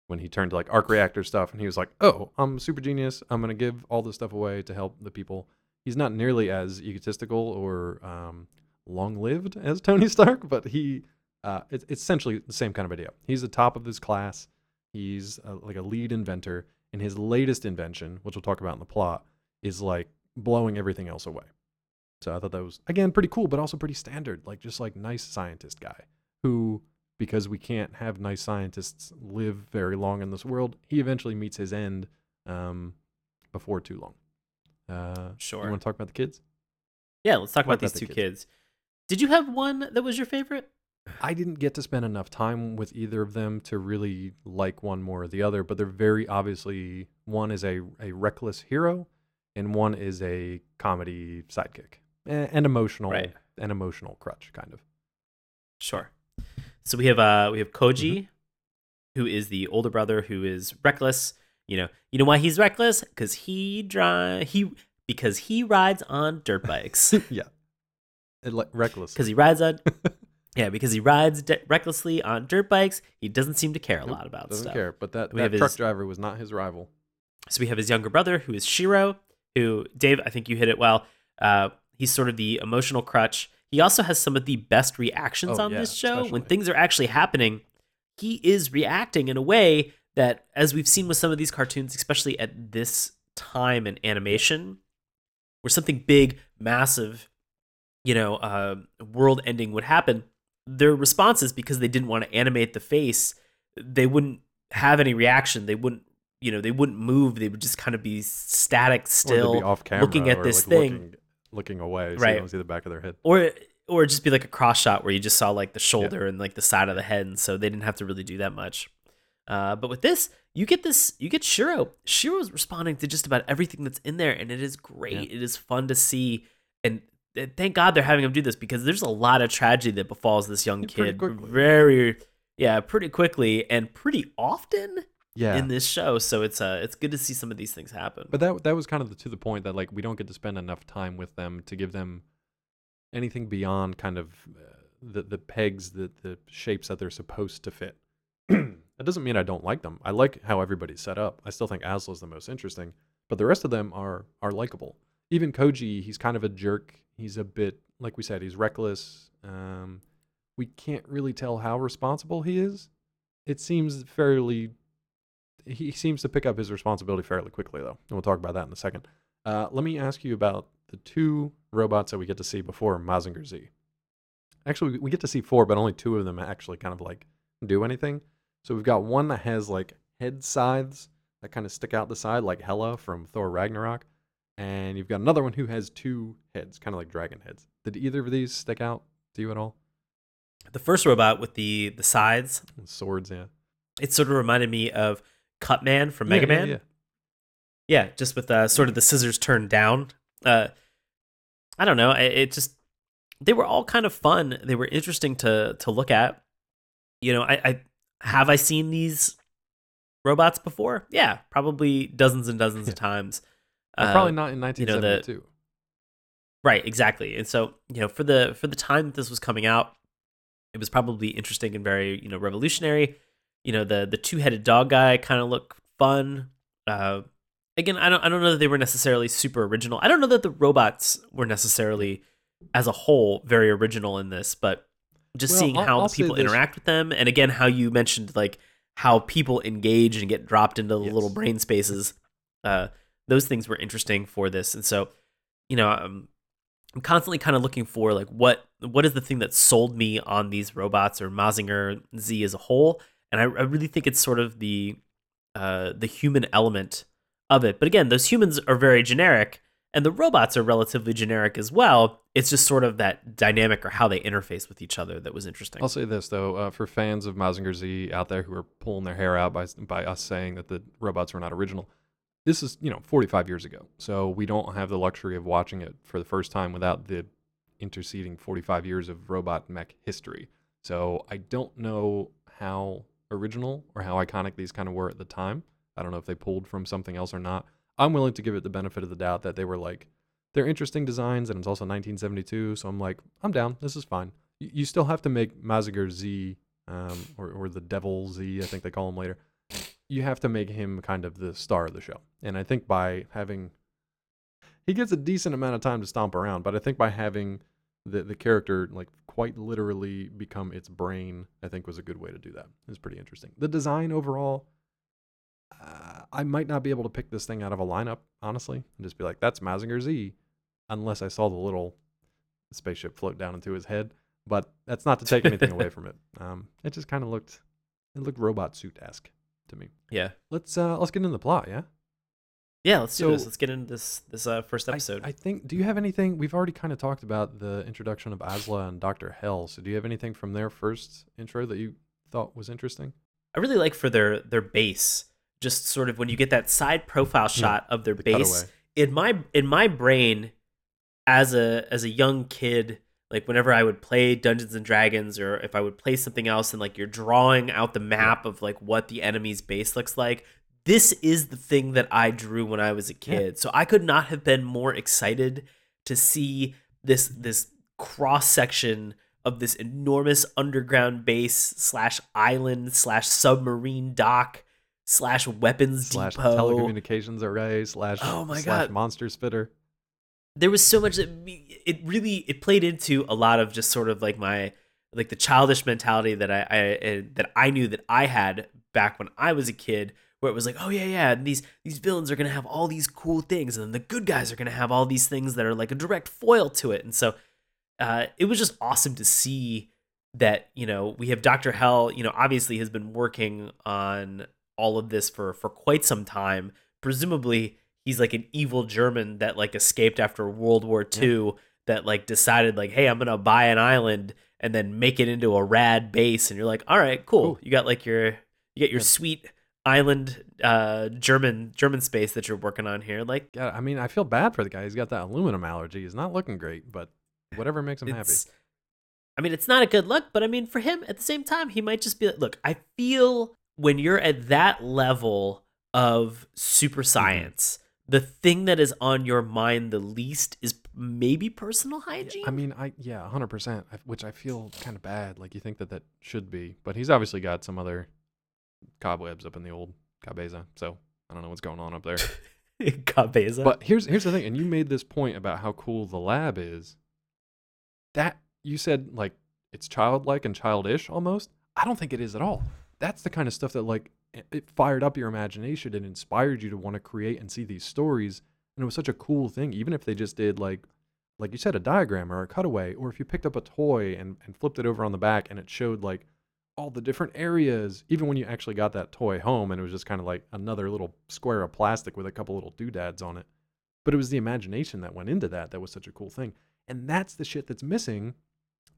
when he turned to like arc reactor stuff and he was like, "Oh, I'm super genius. I'm going to give all this stuff away to help the people." He's not nearly as egotistical or um, long-lived as Tony Stark, but he uh, it's, essentially the same kind of idea. He's the top of his class. He's uh like a lead inventor, and his latest invention, which we'll talk about in the plot, is like blowing everything else away. So I thought that was again pretty cool, but also pretty standard. Like just like nice scientist guy who, because we can't have nice scientists live very long in this world, he eventually meets his end um, before too long. Uh, Sure. You want to talk about the kids? yeah, let's talk What about these about two the kids. Did you have one that was your favorite? I didn't get to spend enough time with either of them to really like one more or the other, but they're very obviously one is a, a reckless hero and one is a comedy sidekick and, and emotional Right. an emotional crutch kind of. Sure. So we have uh we have Koji, Mm-hmm. who is the older brother who is reckless. You know, you know why he's reckless? Because he drive he because he rides on dirt bikes. yeah. It, like, reckless. Because he rides on yeah because he rides de- recklessly on dirt bikes. He doesn't seem to care a Nope, lot about stuff. He doesn't stuff. care. But that, that truck his- driver was not his rival. So we have his younger brother who is Shiro, who Dave, I think you hit it well. Uh, he's sort of the emotional crutch. He also has some of the best reactions Oh, on yeah, this show. When things are actually happening, he is reacting in a way that, as we've seen with some of these cartoons, especially at this time in animation, where something big, massive, you know, uh, world ending would happen, their responses, because they didn't want to animate the face, they wouldn't have any reaction. They wouldn't, you know, they wouldn't move. They would just kind of be static, still, be off camera looking at this like, thing. Looking, away so you Right. don't see the back of their head. or or just be like a cross shot where you just saw like the shoulder and like the side of the head, and so they didn't have to really do that much. Uh, but with this, you get this, you get Shiro. Shiro's responding to just about everything that's in there, and it is great. It is fun to see, and thank God they're having him do this because there's a lot of tragedy that befalls this young Yeah, kid very, yeah, pretty quickly and pretty often Yeah. in this show. So it's uh, it's good to see some of these things happen. But that that was kind of the, to the point that like we don't get to spend enough time with them to give them anything beyond kind of uh, the the pegs that the shapes that they're supposed to fit. that doesn't mean I don't like them. I like how everybody's set up. I still think Asla's the most interesting, but the rest of them are are likable. Even Koji, he's kind of a jerk. He's a bit like we said, he's reckless. Um, we can't really tell how responsible he is. It seems fairly he seems to pick up his responsibility fairly quickly, though. And we'll talk about that in a second. Uh, let me ask you about the two robots that we get to see before Mazinger Z. Actually, we- get to see four, but only two of them actually kind of like do anything. So we've got one that has like head scythes that kind of stick out the side, like Hela from Thor Ragnarok. And you've got another one who has two heads, kind of like dragon heads. Did either of these stick out to you at all? the first robot with the the sides, Swords, yeah. it sort of reminded me of Cutman from Mega yeah, Man. yeah. Yeah, just with uh, sort of the scissors turned down. Uh, I don't know. It, it just they were all kind of fun. They were interesting to to look at. You know, I, I have I seen these robots before? Yeah, probably dozens and dozens of times. Uh, probably not in you know, the- 1972. Right, exactly. And so, you know, for the for the time that this was coming out, it was probably interesting and very, you know, revolutionary. You know, the the two-headed dog guy kind of looked fun. Uh again, I don't I don't know that they were necessarily super original. I don't know that the robots were necessarily as a whole very original in this, but just Well, seeing I'll- how I'll the people interact with them and again how you mentioned like how people engage and get dropped into the little brain spaces. Uh those things were interesting for this. And so, you know, um, I'm constantly kind of looking for like what what is the thing that sold me on these robots or Mazinger Z as a whole, and I, I really think it's sort of the uh, the human element of it. But again, those humans are very generic, and the robots are relatively generic as well. It's just sort of that dynamic or how they interface with each other that was interesting. I'll say this though, uh, for fans of Mazinger Z out there who are pulling their hair out by by us saying that the robots were not original, this is you know 45 years ago, so we don't have the luxury of watching it for the first time without the interceding 45 years of robot mech history. So I don't know how original or how iconic these kind of were at the time. I don't know if they pulled from something else or not. I'm willing to give it the benefit of the doubt that they were like they're interesting designs and it's also 1972, so I'm like I'm down. This is fine you, still have to make Mazinger Z, um, or, or the Devil Z, I think they call him later. You have to make him kind of the star of the show. And I think by having, he gets a decent amount of time to stomp around, but I think by having the, the character like quite literally become its brain, I think was a good way to do that. It's pretty interesting. The design overall, uh, I might not be able to pick this thing out of a lineup, honestly, and just be like, that's Mazinger Z, unless I saw the little spaceship float down into his head but that's not to take anything away from it. Um, it just kind of looked, it looked robot suit esque to me. yeah, Let's uh, let's get into the plot, yeah. Yeah. Let's do this. Let's get into this this uh, first episode. I, think. Do you have anything? We've already kind of talked about the introduction of Asla and Doctor Hell. So do you have anything from their first intro that you thought was interesting? I really like for their their base, just sort of when you get that side profile shot of their The base. cutaway. In my in my brain, as a as a young kid, like whenever I would play Dungeons and Dragons, or if I would play something else, and like you're drawing out the map of like what the enemy's base looks like. This is the thing that I drew when I was a Yeah. kid. So I could not have been more excited to see this this cross section of this enormous underground base slash island slash submarine dock slash weapons Slash depot. telecommunications array slash Oh my slash God. monster spitter. There was so much that it really it played into a lot of just sort of like my like the childish mentality that I, I uh, that I knew that I had back when I was a kid, where it was like, oh yeah, yeah, these these villains are gonna have all these cool things, and then the good guys are gonna have all these things that are like a direct foil to it, and so uh, it was just awesome to see that you know we have Doctor Hell. You know, obviously has been working on all of this for for quite some time. Presumably, he's like an evil German that like escaped after World War II that like decided like, hey, I'm gonna buy an island and then make it into a rad base. And you're like, all right, cool. Cool. You got like your you get your Yeah. sweet island uh German German space that you're working on here. Like Yeah, I mean, I feel bad for the guy. He's got that aluminum allergy. He's not looking great, but whatever makes him happy. I mean, it's not a good look, but I mean, for him at the same time, he might just be like, look, I feel when you're at that level of super Mm-hmm. science, the thing that is on your mind the least is maybe personal hygiene. I mean, I yeah, hundred percent. Which I feel kind of bad. Like you think that that should be, but he's obviously got some other cobwebs up in the old cabeza. So I don't know what's going on up there. Cabeza. but here's here's the thing, and you made this point about how cool the lab is. That you said like it's childlike and childish almost. I don't think it is at all. That's the kind of stuff that like it- fired up your imagination and inspired you to want to create and see these stories. And it was such a cool thing, even if they just did like like you said, a diagram or a cutaway, or if you picked up a toy and, and flipped it over on the back and it showed like all the different areas, even when you actually got that toy home and it was just kind of like another little square of plastic with a couple little doodads on it. But it was the imagination that went into that that was such a cool thing. And that's the shit that's missing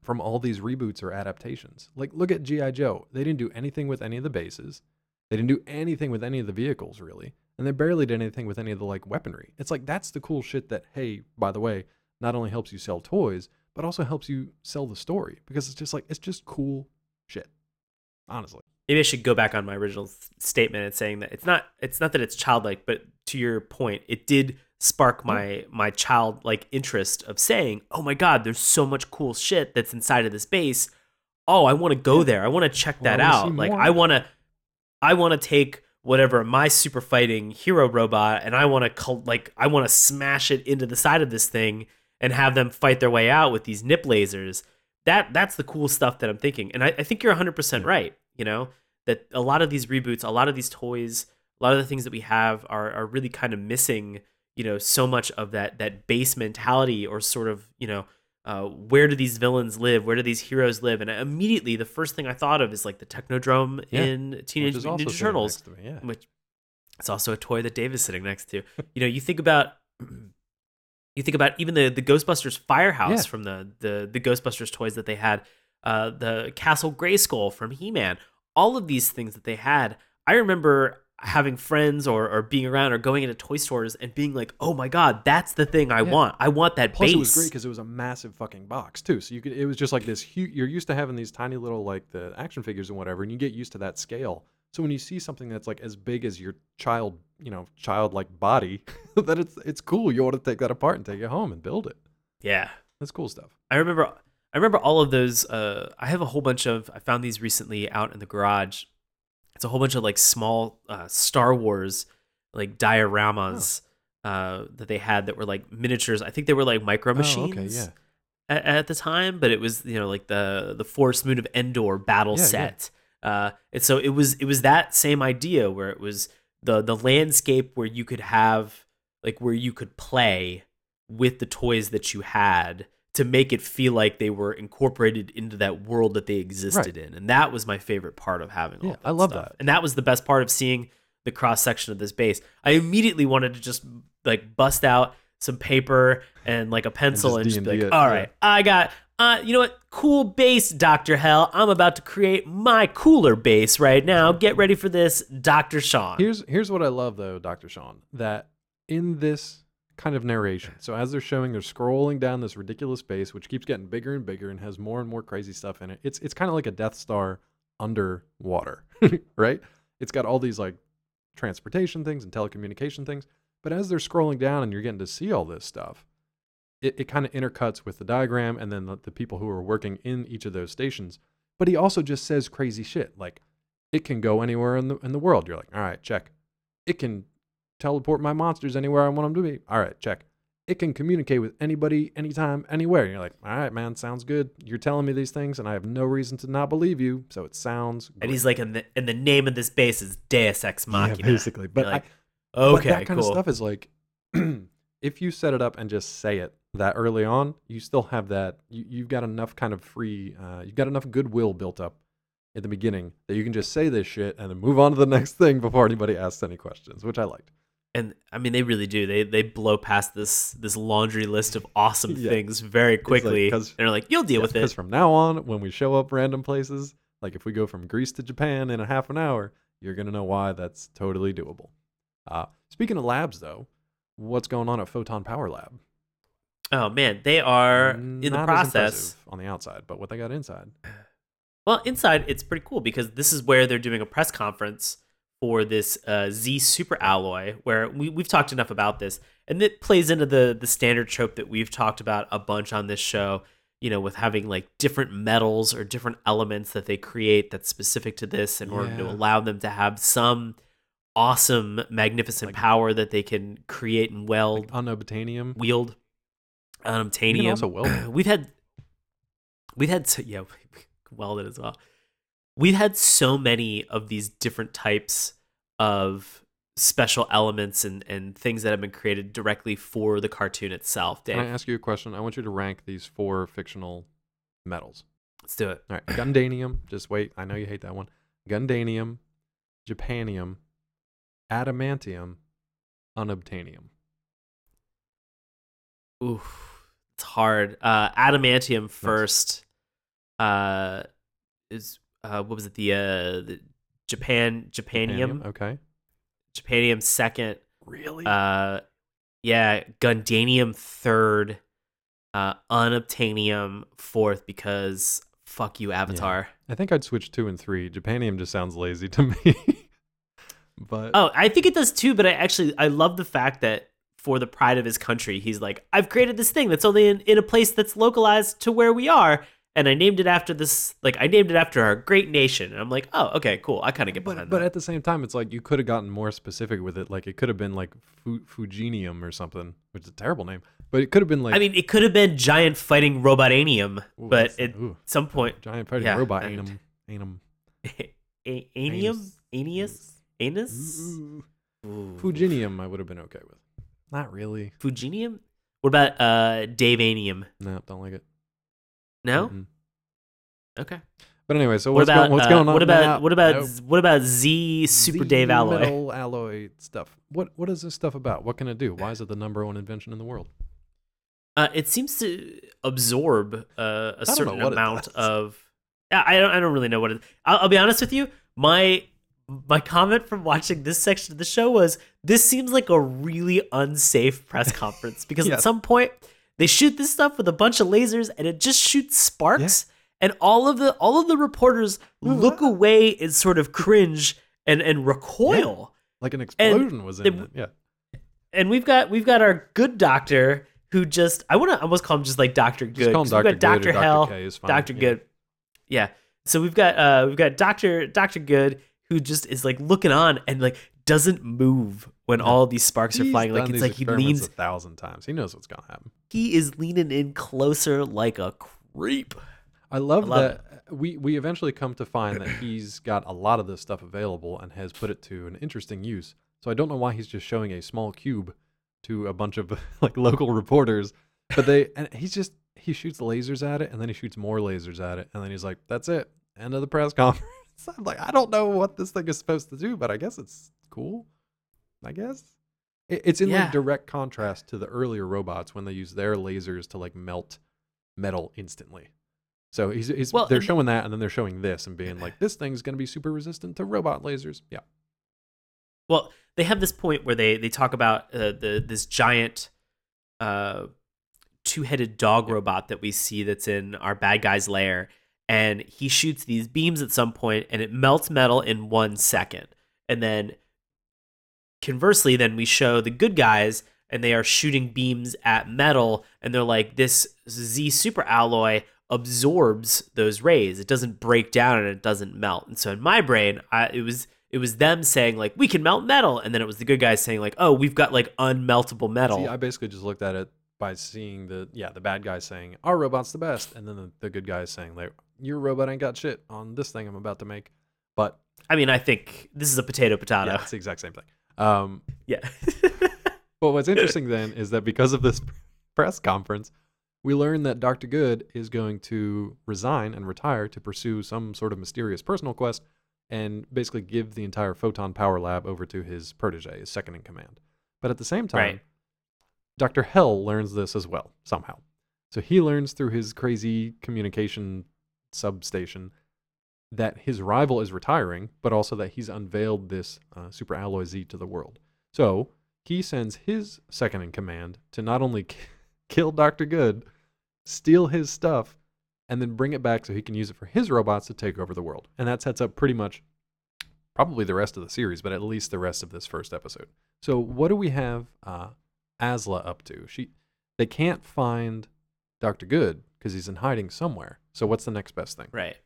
from all these reboots or adaptations. Like, look at G.I. Joe. They didn't do anything with any of the bases, they didn't do anything with any of the vehicles, really. And they barely did anything with any of the like weaponry. It's like that's the cool shit that, hey, by the way, not only helps you sell toys, but also helps you sell the story because it's just like it's just cool shit. Honestly. maybe I should go back on my original statement and saying that it's not it's not that it's childlike, but to your point, it did spark mm-hmm. my my childlike interest of saying, "Oh my god, there's so much cool shit that's inside of this base. Oh, I want to go there. I want to check that wanna out. Like. I want to I want to take whatever my super fighting hero robot and I want to like I want to smash it into the side of this thing and have them fight their way out with these nip lasers. That that's the cool stuff that I'm thinking. And I, I think you're 100% right, you know, that a lot of these reboots, a lot of these toys, a lot of the things that we have are are really kind of missing, you know, so much of that that base mentality or sort of, you know, uh, where do these villains live? Where do these heroes live? And immediately, the first thing I thought of is like the Technodrome Yeah, in Teenage Mutant Ninja Turtles me, Yeah. which it's also a toy that Dave is sitting next to. You know, you think about you think about even the the Ghostbusters firehouse Yeah. from the the the Ghostbusters toys that they had, uh, the Castle Grayskull from He Man, all of these things that they had. I remember having friends or or being around or going into toy stores and being like, oh my god, that's the thing I Yeah. want. I want that Plus, base. it was great because it was a massive fucking box too. So you could, it was just like this huge. You're used to having these tiny little like the action figures and whatever, and you get used to that scale. So when you see something that's like as big as your child, you know, childlike body, that it's it's cool. You want to take that apart and take it home and build it. yeah. That's cool stuff. I remember I remember all of those uh I have a whole bunch of I found these recently out in the garage. It's a whole bunch of like small uh Star Wars like dioramas uh that they had that were like miniatures. I think they were like micro machines Oh, okay, yeah. at, at the time, but it was you know like the the Forest Moon of Endor battle Yeah, yeah. Uh, and so it was it was that same idea where it was the the landscape where you could have like where you could play with the toys that you had to make it feel like they were incorporated into that world that they existed in, and that was my favorite part of having. All Yeah, I love stuff. that. and that was the best part of seeing the cross section of this base. I immediately wanted to just like bust out some paper and like a pencil and just just, be like, all yeah. I got, uh, you know what? Cool base, Dr. Hell. I'm about to create my cooler base right now. Get ready for this, Dr. Sean. Here's here's what I love though, Dr. Sean, that in this kind of narration, so as they're showing, they're scrolling down this ridiculous base, which keeps getting bigger and bigger and has more and more crazy stuff in it. It's it's kind of like a Death Star underwater, right? It's got all these like transportation things and telecommunication things. But as they're scrolling down and you're getting to see all this stuff, it, it kind of intercuts with the diagram and then the, the people who are working in each of those stations. But he also just says crazy shit like it can go anywhere in the in the world. You're like, all right, check. It can teleport my monsters anywhere I want them to be. All right, check. It can communicate with anybody, anytime, anywhere. And you're like, all right, man, sounds good. You're telling me these things, and I have no reason to not believe you. So it sounds. and he's like, and the, and the name of this base is Deus Ex yeah, Machina. basically. But You're I, like, but okay, that kind cool. of stuff is like, if you set it up and just say it that early on, you still have that. You, you've got enough kind of free. Uh, you've got enough goodwill built up at the beginning that you can just say this shit and then move on to the next thing before anybody asks any questions, which I liked. and I mean, they really do. They they blow past this this laundry list of awesome Yeah. things very like, quickly. 'cause- they're like, you'll deal with it. Because from now on, when we show up random places, like if we go from Greece to Japan in a half an hour, you're gonna know why that's totally doable. Uh, speaking of labs, though, what's going on at Photon Power Lab? Oh man, they are in the Not process. on the outside, but what they got inside. Well, inside it's pretty cool because this is where they're doing a press conference for this uh, Z Super Alloy, where we we've talked enough about this, and it plays into the the standard trope that we've talked about a bunch on this show. You know, with having like different metals or different elements that they create that's specific to this in order to allow them to have some awesome, magnificent Like- power that they can create and weld, Like unobtainium. wield. Can Unobtainium. also weld we've had we've had so, yeah welded as well we've had so many of these different types of special elements and and things that have been created directly for the cartoon itself Can I Dave, ask you a question? I want you to rank these four fictional metals. let's do it All right, Gundanium. just wait. I know you hate that one. Gundanium, Japanium, Adamantium, Unobtainium. Oof, it's hard uh adamantium first uh is uh what was it the uh the japan japanium Okay. japanium second Really? Uh, yeah, Gundanium third, uh, Unobtainium fourth because fuck you, Avatar. I think I'd switch two and three. Japanium just sounds lazy to me. but Oh, I think it does too, but I actually I love the fact that for the pride of his country, he's like, I've created this thing that's only in, in a place that's localized to where we are, and I named it after this like I named it after our great nation. And I'm like, oh, okay, cool. I kind of get but, behind but that. at the same time, it's like you could have gotten more specific with it. Like it could have been like Fu- Fuginium or something, which is a terrible name. But it could have been like I mean, it could have been giant fighting robotanium, Ooh, but at ooh, some point, giant fighting yeah, robot anum anum. A- anium, anius, anus, Ooh. I would have been okay with. Not really. Fuginium. What about uh Davanium? No, don't like it. No. Mm-mm. Okay. But anyway, so What what's, about going, what's uh, going on? What about now? what about Nope. what about Z Super Z Dave Alloy? Metal alloy stuff. What what is this stuff about? What can it do? Why is it the number one invention in the world? Uh, it seems to absorb uh, a certain amount of. I don't. I don't really know what it. I'll, I'll be honest with you. My my comment from watching this section of the show was this seems like a really unsafe press conference because at some point they shoot this stuff with a bunch of lasers and it just shoots sparks and all of the all of the reporters look away and sort of cringe and and recoil. Like an explosion was in the- it. Yeah. and we've got we've got our good doctor who just I want to almost call him just like Doctor Good. Just call him 'cause we've Dr. got Good Doctor Hell, Dr. K is fine. Doctor yeah. Good. Yeah. So we've got uh we've got Doctor Doctor Good who just is like looking on and like doesn't move when all these sparks are flying. Like it's like he leans a thousand times. He knows what's gonna happen. he is leaning in closer like a creep. I love, love that we we eventually come to find that he's got a lot of this stuff available and has put it to an interesting use. So I don't know why he's just showing a small cube to a bunch of like local reporters, but they and he's just he shoots lasers at it and then he shoots more lasers at it and then he's like, "That's it, end of the press conference." I'm like, I don't know what this thing is supposed to do, but I guess it's cool. I guess It- it's in Yeah. like direct contrast to the earlier robots when they use their lasers to like melt metal instantly. So he's, he's Well, they're showing that, and then they're showing this and being like, this thing's gonna be super resistant to robot lasers. Yeah, Well, they have this point where they they talk about uh, the this giant uh two-headed dog robot that we see that's in our bad guy's lair and he shoots these beams at some point and it melts metal in 1 second. And then conversely then we show the good guys and they are shooting beams at metal and they're like this Z super alloy absorbs those rays. It doesn't break down and it doesn't melt. And so in my brain, I, it was it was them saying like we can melt metal, and then it was the good guys saying like oh we've got like unmeltable metal. See, I basically just looked at it by seeing the yeah the bad guy saying our robot's the best, and then the, the good guy saying like your robot ain't got shit on this thing I'm about to make. But I mean, I think this is a potato potato. yeah, it's the exact same thing. Um, Yeah. But what's interesting then is that because of this press conference, we learn that Dr. Good is going to resign and retire to pursue some sort of mysterious personal quest and basically give the entire Photon Power Lab over to his protege, his second in command. But at the same time, Right. Dr. Hell learns this as well, somehow. So he learns through his crazy communication substation that his rival is retiring, but also that he's unveiled this uh, Super Alloy Z to the world. So he sends his second in command to not only k- kill Dr. Good, steal his stuff, and then bring it back so he can use it for his robots to take over the world. And that sets up pretty much probably the rest of the series, but at least the rest of this first episode. So what do we have uh, Asla up to? She they can't find Dr. Good because he's in hiding somewhere. So what's the next best thing? Right.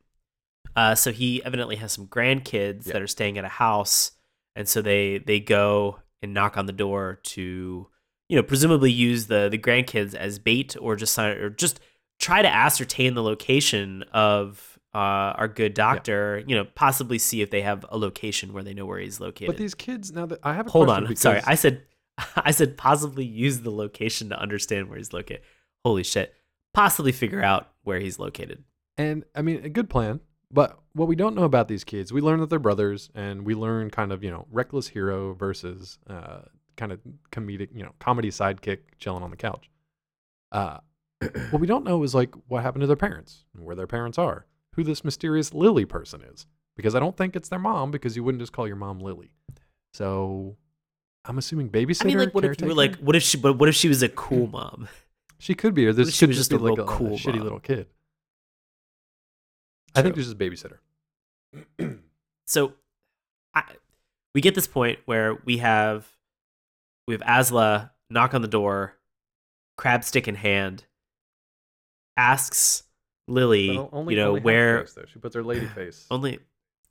Uh, so he evidently has some grandkids Yeah. that are staying at a house, and so they they go and knock on the door to, you know, presumably use the the grandkids as bait or just sign- or just try to ascertain the location of uh, our good doctor. You know, possibly see if they have a location where they know where he's located. But these kids now that I have a Hold on, because sorry, I said I said possibly use the location to understand where he's located. Holy shit! Possibly figure out where he's located. And I mean, a good plan. But what we don't know about these kids, we learn that they're brothers, and we learn kind of, you know, reckless hero versus uh, kind of comedic, you know, comedy sidekick chilling on the couch. Uh, what we don't know is like what happened to their parents, and where their parents are, who this mysterious Lily person is, because I don't think it's their mom, because you wouldn't just call your mom Lily. So I'm assuming babysitter. I mean, like, what if you were like, what if she, but what if she was a cool mom? She could be, or this she could was just just be a like real a, cool shitty mom? little kid. I think True. this is babysitter. so I, we get this point where we have we have Asla knock on the door, crab stick in hand, asks Lily, only, you know, where face, she puts her lady face. only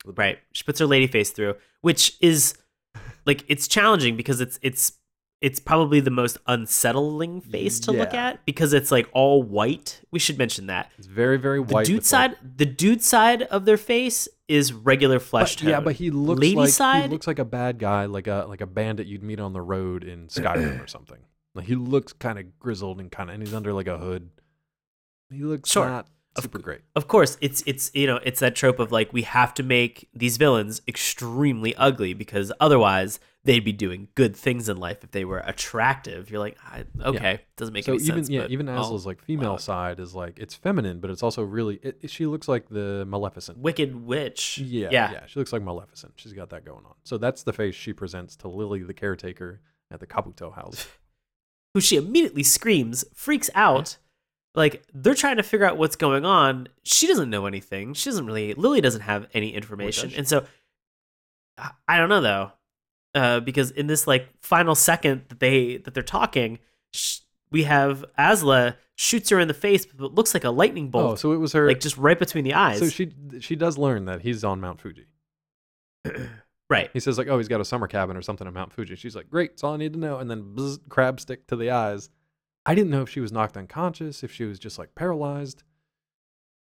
right. She puts her lady face through, which is like it's challenging because it's it's it's probably the most unsettling face to look at because it's like all white. We should mention that. It's very very white. The white. dude with, like- side, the dude side of their face is regular flesh But- tone. yeah, but he looks Lady like side- he looks like a bad guy, like a like a bandit you'd meet on the road in Skyrim or something. Like he looks kind of grizzled and kind of, and he's under like a hood. He looks Sure. not Of super great. of course it's it's you know it's that trope of like we have to make these villains extremely ugly because otherwise they'd be doing good things in life if they were attractive you're like I, okay doesn't make sense. So any even sense yeah, even Asla's like female it. side is like it's feminine, but it's also really it, she looks like the Maleficent. wicked witch Yeah, yeah yeah, she looks like Maleficent. She's got that going on. So that's the face she presents to Lily, the caretaker at the Kabuto house. who she immediately screams freaks out like they're trying to figure out what's going on she doesn't know anything she doesn't really lily doesn't have any information and so i don't know though uh, because in this like final second that they that they're talking sh- we have asla shoots her in the face with what looks like a lightning bolt. Oh, so it was her. like just right between the eyes so she she does learn that he's on Mount Fuji. right He says like, oh, he's got a summer cabin or something on Mount Fuji. She's like, great, that's all I need to know. And then bzz, crab stick to the eyes. I didn't know if she was knocked unconscious, if she was just like paralyzed.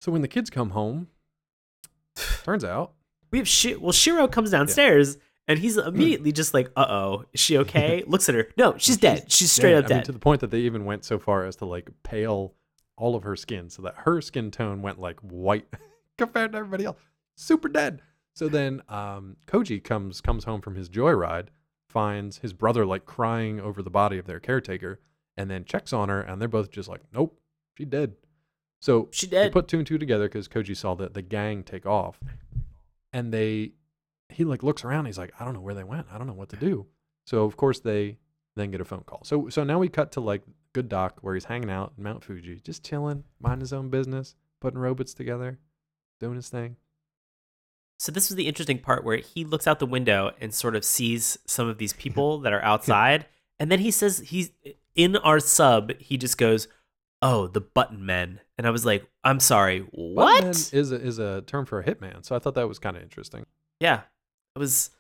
So when the kids come home, turns out we have Shi- well shiro comes downstairs and he's immediately just like uh-oh is she okay looks at her no she's dead she's straight dead. up I mean, dead to the point that they even went so far as to like pale all of her skin so that her skin tone went like white compared to everybody else. Super dead. So then um, Koji comes comes home from his joyride, finds his brother like crying over the body of their caretaker, and then checks on her, and they're both just like, "Nope, she dead." So she they put two and two together because Koji saw the the gang take off, and they he like looks around. He's like, I don't know where they went. I don't know what to do. So of course they then get a phone call. So so now we cut to like good doc where he's hanging out in Mount Fuji, just chilling, minding his own business, putting robots together, doing his thing. So this was the interesting part where he looks out the window and sort of sees some of these people that are outside, and then he says he's in our sub. He just goes, "Oh, the button men," and I was like, "I'm sorry, what?" Buttman is a, is a term for a hitman. So I thought that was kind of interesting. yeah, it was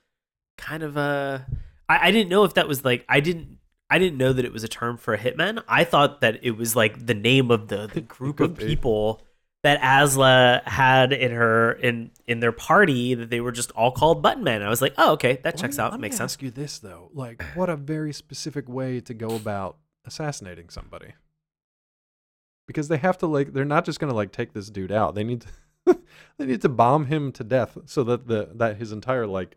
kind of a. I, I didn't know if that was like I didn't. I didn't know that it was a term for a hitman. I thought that it was like the name of the, the group of people that Asla had in her in in their party that they were just all called button men. I was like, oh, okay, that Let checks me- out. Let Makes me sense. Ask you this though, like what a very specific way to go about assassinating somebody. Because they have to like, they're not just gonna like take this dude out. They need to, they need to bomb him to death so that the that his entire like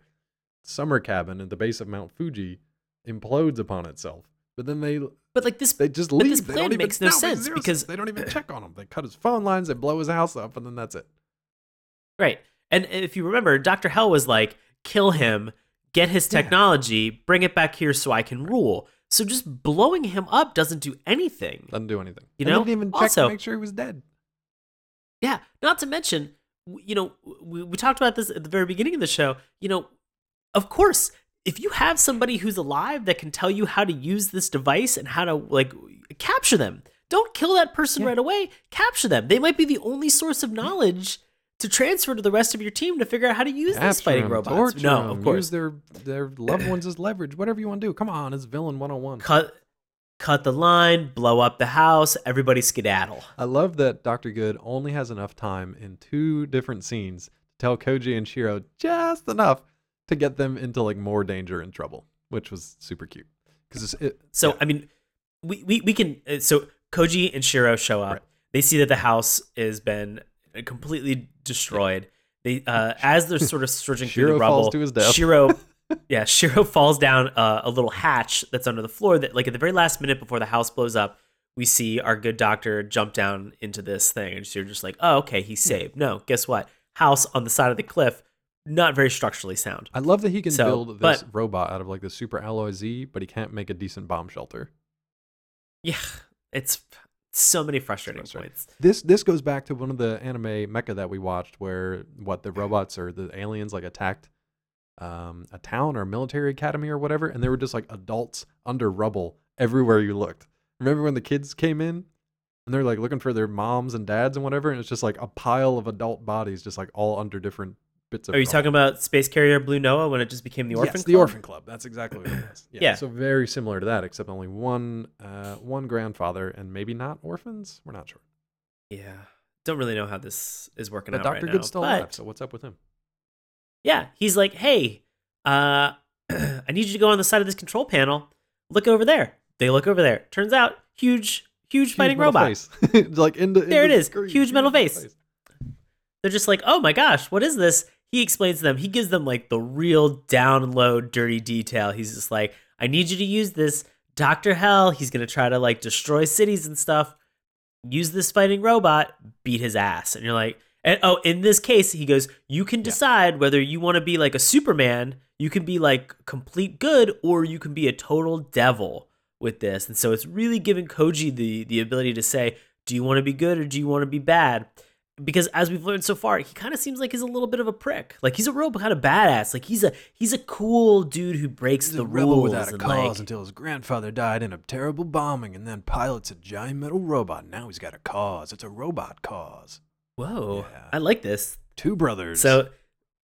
summer cabin at the base of Mount Fuji implodes upon itself. But then they But like this, they just But leave. this they plan don't even, makes no sense because- they don't even check on him. They cut his phone lines, they blow his house up, and then that's it. right? And if you remember, Doctor Hell was like, kill him, get his Yeah. technology, bring it back here so I can rule. So just blowing him up doesn't do anything. Doesn't do anything. You And know? didn't even check Also- to make sure he was dead. Yeah, not to mention, you know, we, we talked about this at the very beginning of the show. You know, of course, if you have somebody who's alive that can tell you how to use this device and how to like capture them, don't kill that person Yeah. right away. Capture them. They might be the only source of knowledge to transfer to the rest of your team to figure out how to use these fighting fighting 'em, robots. no, 'em, of course. Use their their loved ones as leverage. Whatever you want to do. Come on, it's villain 101. cut cut the line, blow up the house, everybody skedaddle. I love that Dr. Good only has enough time in two different scenes to tell Koji and Shiro just enough to get them into like more danger and trouble, which was super cute. Because it, So yeah. I mean, we, we we can. uh, So Koji and Shiro show up. Right. They see that the house has been uh, completely destroyed. They uh, as they're sort of searching through the rubble. falls to his death. Shiro, yeah, Shiro falls down uh, a little hatch that's under the floor. That like at the very last minute before the house blows up, we see our good doctor jump down into this thing, and you're just like, oh, okay, he's saved. No, guess what? House on the side of the cliff, not very structurally sound. I love that he can So, build this but- robot out of like the super alloy Z, but he can't make a decent bomb shelter. Yeah, it's so many frustrating frustrating. points. This this goes back to one of the anime mecha that we watched, where what the robots or the aliens like attacked um, a town or a military academy or whatever, and there were just like adults under rubble everywhere you looked. Remember when the kids came in and they're like looking for their moms and dads and whatever, and it's just like a pile of adult bodies, just like all under different bits of. Are you rubble. talking about Space Carrier Blue Noah when it just became the Orphan yes, Club? the Orphan Club. That's exactly what it was. Yeah. Yeah. So very similar to that, except only one uh, one grandfather and maybe not orphans. We're not sure. Yeah. Don't really know how this is working But out Doctor right Good's still alive. So what's up with him? Yeah, he's like, hey, uh, I need you to go on the side of this control panel. Look over there. They look over there. Turns out, huge, huge, Huge fighting robot. face. like into, There into it the is. screen. Huge metal face. They're just like, oh my gosh, what is this? He explains to them. He gives them like the real down low, dirty detail. He's just like, I need you to use this. Dr. Hell, he's going to try to like destroy cities and stuff. Use this fighting robot, beat his ass. And you're like, and oh, in this case, he goes, you can decide whether you want to be like a Superman, you can be like complete good, or you can be a total devil with this. And so it's really giving Koji the the ability to say, do you want to be good or do you want to be bad? Because as we've learned so far, he kind of seems like he's a little bit of a prick. Like he's a real kind of badass. Like he's a he's a cool dude who breaks He's the rules without a cause like until his grandfather died in a terrible bombing and then pilots a giant metal robot. Now he's got a cause. It's a robot cause. Whoa, Yeah. I like this. Two brothers. So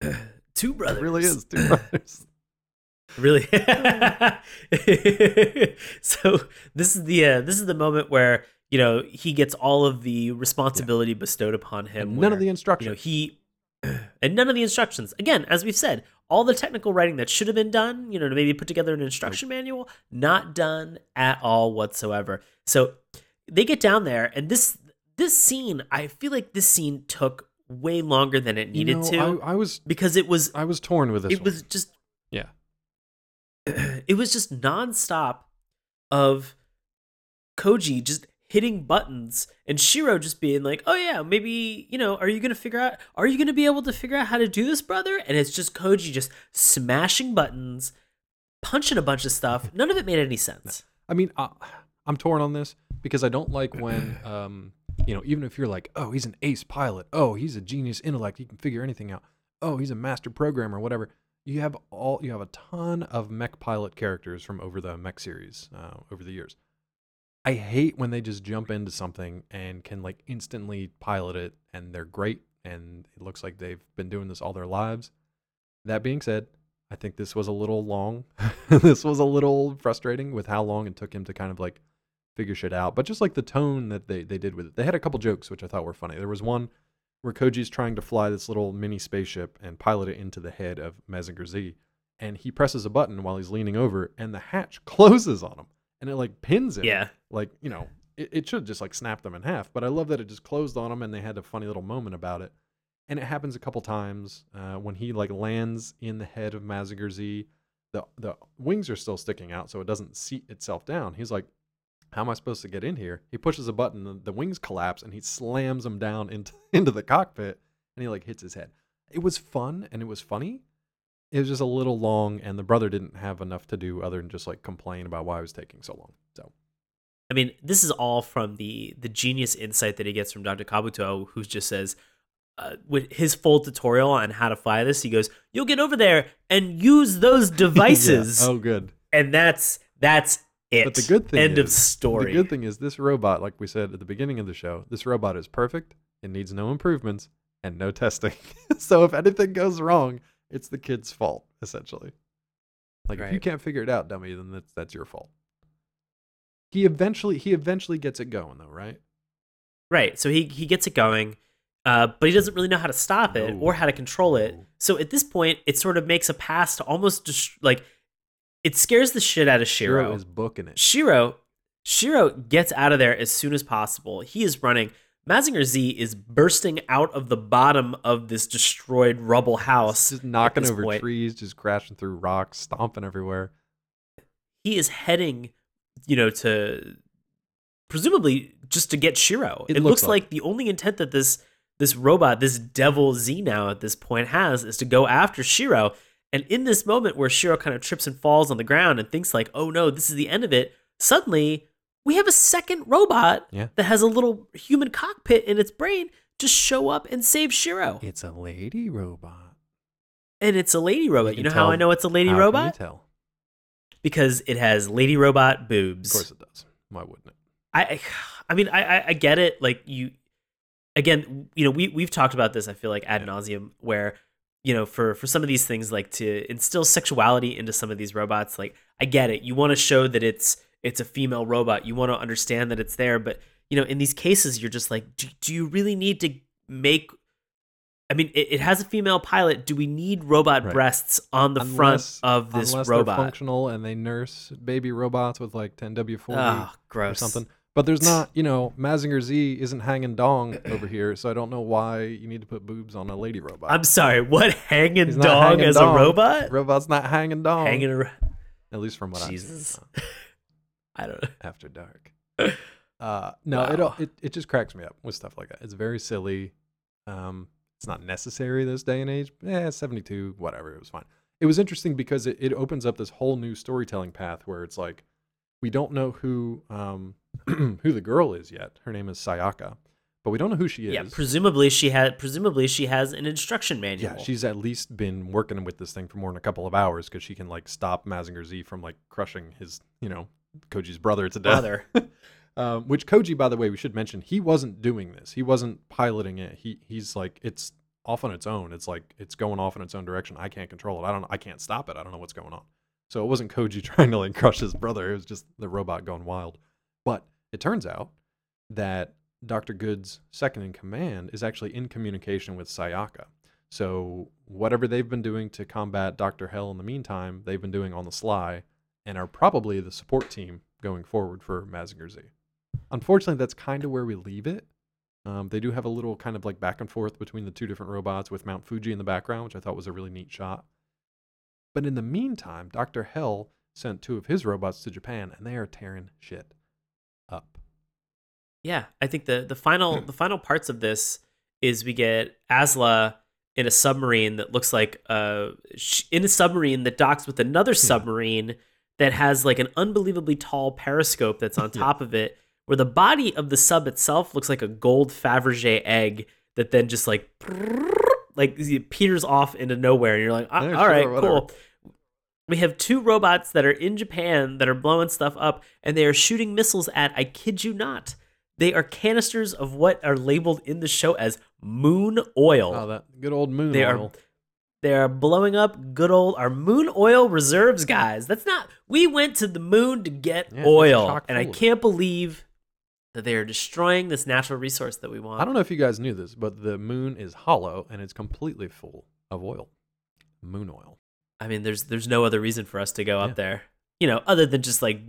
two It brothers really is two brothers. really so this is the uh, this is the moment where you know he gets all of the responsibility bestowed upon him And none of where, the you know he and none of the instructions again as we've said all the technical writing that should have been done you know to maybe put together an instruction manual not done at all whatsoever so they get down there and this this scene i feel like this scene took way longer than it You needed know, to I, I was because it was I was torn with this. it one. was just yeah. it was just nonstop of Koji just hitting buttons and Shiro just being like, "Oh yeah, maybe you know, are you gonna figure out? Are you gonna be able to figure out how to do this, brother?" And it's just Koji just smashing buttons, punching a bunch of stuff. None of it made any sense. I mean, uh, I'm torn on this because I don't like when, um, you know, even if you're like, oh, he's an ace pilot, oh, he's a genius intellect, he can figure anything out, oh, he's a master programmer, whatever. You have all, you have a ton of mech pilot characters from over the mech series uh, over the years. I hate when they just jump into something and can like instantly pilot it, and they're great, and it looks like they've been doing this all their lives. That being said, I think this was a little long. this was a little frustrating with how long it took him to kind of like figure shit out. But just like the tone that they, they did with it. They had a couple jokes which I thought were funny. There was one where Koji's trying to fly this little mini spaceship and pilot it into the head of Mazinger Z. And he presses a button while he's leaning over and the hatch closes on him. And it like pins him. Yeah. Like, you know, it, it should just like snap them in half. But I love that it just closed on him and they had a funny little moment about it and it happens a couple times uh, when he like lands in the head of Mazinger Z. The the wings are still sticking out, so it doesn't seat itself down. He's like, "How am I supposed to get in here?" He pushes a button, the, the wings collapse, and he slams them down into into the cockpit, and he like hits his head. It was fun and it was funny. It was just a little long, and the brother didn't have enough to do other than just like complain about why it was taking so long. So I mean, this is all from the the genius insight that he gets from Dr. Kabuto, who just says, uh, with his full tutorial on how to fly this, he goes, "You'll get over there and use those devices." Yeah. Oh, good. and that's that's it. But the good thing end is, of story. The good thing is this robot, like we said at the beginning of the show, this robot is perfect. It needs no improvements and no testing. so if anything goes wrong, it's the kid's fault, essentially. Like if you can't figure it out, dummy, then that's that's your fault. He eventually he eventually gets it going though, right? Right. So he he gets it going, uh, but he doesn't really know how to stop it No. or how to control it. So at this point, it sort of makes a pass to almost just like it scares the shit out of Shiro. Shiro is booking it. Shiro Shiro gets out of there as soon as possible. He is running. Mazinger Z is bursting out of the bottom of this destroyed rubble house. Just knocking over point. trees, just crashing through rocks, stomping everywhere. He is heading, you know, to presumably just to get Shiro. It It, looks looks like like the only intent that this this robot, this devil Z now at this point has is to go after Shiro. And in this moment where Shiro kind of trips and falls on the ground and thinks like, "Oh no, this is the end of it," suddenly we have a second robot Yeah. that has a little human cockpit in its brain just show up and save Shiro. It's a lady robot. And it's a lady robot. You, can know how I know it's a lady How can robot? you tell? Because it has lady robot boobs. Of course it does. Why wouldn't it? I, I- mean, I, I, I get it. Like you, again, you know, we we've talked about this. I feel like ad nauseum, where you know, for for some of these things, like to instill sexuality into some of these robots. Like, I get it. You want to show that it's it's a female robot. You want to understand that it's there. But you know, in these cases, you're just like, do, do you really need to make? I mean, it, it has a female pilot. Do we need robot Right. breasts on the Unless- front of this Unless robot? they're functional and they nurse baby robots with like 10W40 Oh, ah, or something. But there's not, you know, Mazinger Z isn't hanging dong over here, so I don't know why you need to put boobs on a lady robot. I'm sorry. What hanging He's not dog hanging as dong. a robot? Robot's not hanging dong. Hanging around. At least from what Jesus. Seen uh, I don't know. after dark. Uh, no, it, it it just cracks me up with stuff like that. It's very silly. Um, it's not necessary this day and age. Yeah, 72, whatever. It was fine. It was interesting because it, it opens up this whole new storytelling path where it's like we don't know who um who the girl is yet. Her name is Sayaka, but we don't know who she is. Yeah, presumably she had. Presumably she has an instruction manual. Yeah, she's at least been working with this thing for more than a couple of hours because she can like stop Mazinger Z from like crushing his, you know, Koji's brother to death. brother. um, which Koji, by the way, we should mention, he wasn't doing this. He wasn't piloting it. He he's like it's off on its own. It's like it's going off in its own direction. I can't control it. I don't. I can't stop it. I don't know what's going on. So it wasn't Koji trying to like crush his brother. It was just the robot going wild. But it turns out that Dr. Good's second in command is actually in communication with Sayaka. So whatever they've been doing to combat Dr. Hell in the meantime, they've been doing on the sly and are probably the support team going forward for Mazinger Z. Unfortunately, that's kind of where we leave it. Um, they do have a little kind of like back and forth between the two different robots with Mount Fuji in the background, which I thought was a really neat shot. But in the meantime, Dr. Hell sent two of his robots to Japan and they are tearing shit. Yeah, I think the the final the final parts of this is we get Asla in a submarine that looks like uh in a submarine that docks with another submarine that has like an unbelievably tall periscope that's on top of it where the body of the sub itself looks like a gold Fabergé egg that then just like like peters off into nowhere and you're like "Ah, Yeah, all right sure, whatever." cool. We have two robots that are in Japan that are blowing stuff up and they are shooting missiles at, I kid you not, they are canisters of what are labeled in the show as moon oil. Oh, that good old moon they are they are blowing up good old our moon oil reserves, guys. That's not we went to the moon to get Yeah, oil. And I full of it. can't believe that they are destroying this natural resource that we want. I don't know if you guys knew this, but the moon is hollow and it's completely full of oil. Moon oil. I mean, there's there's no other reason for us to go Yeah. up there. You know, other than just like,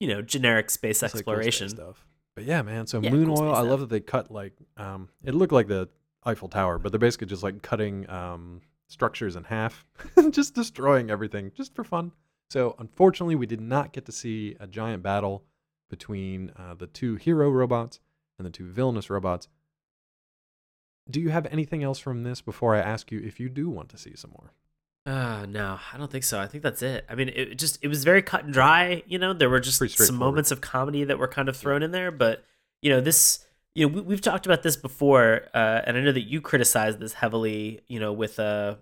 you know, generic space It's like space exploration. stuff. But yeah, man. So Yeah, moon oil. I love that they cut like um, it looked like the Eiffel Tower, but they're basically just like cutting um structures in half, just destroying everything, just for fun. So unfortunately, we did not get to see a giant battle between uh, the two hero robots and the two villainous robots. Do you have anything else from this before I ask you if you do want to see some more? Uh, no, I don't think so. I think that's it. I mean, it just it was very cut and dry. You know, there were just some moments of comedy that were kind of thrown in there, but you know, this you know we, we've talked about this before, uh, and I know that you criticized this heavily. You know, with uh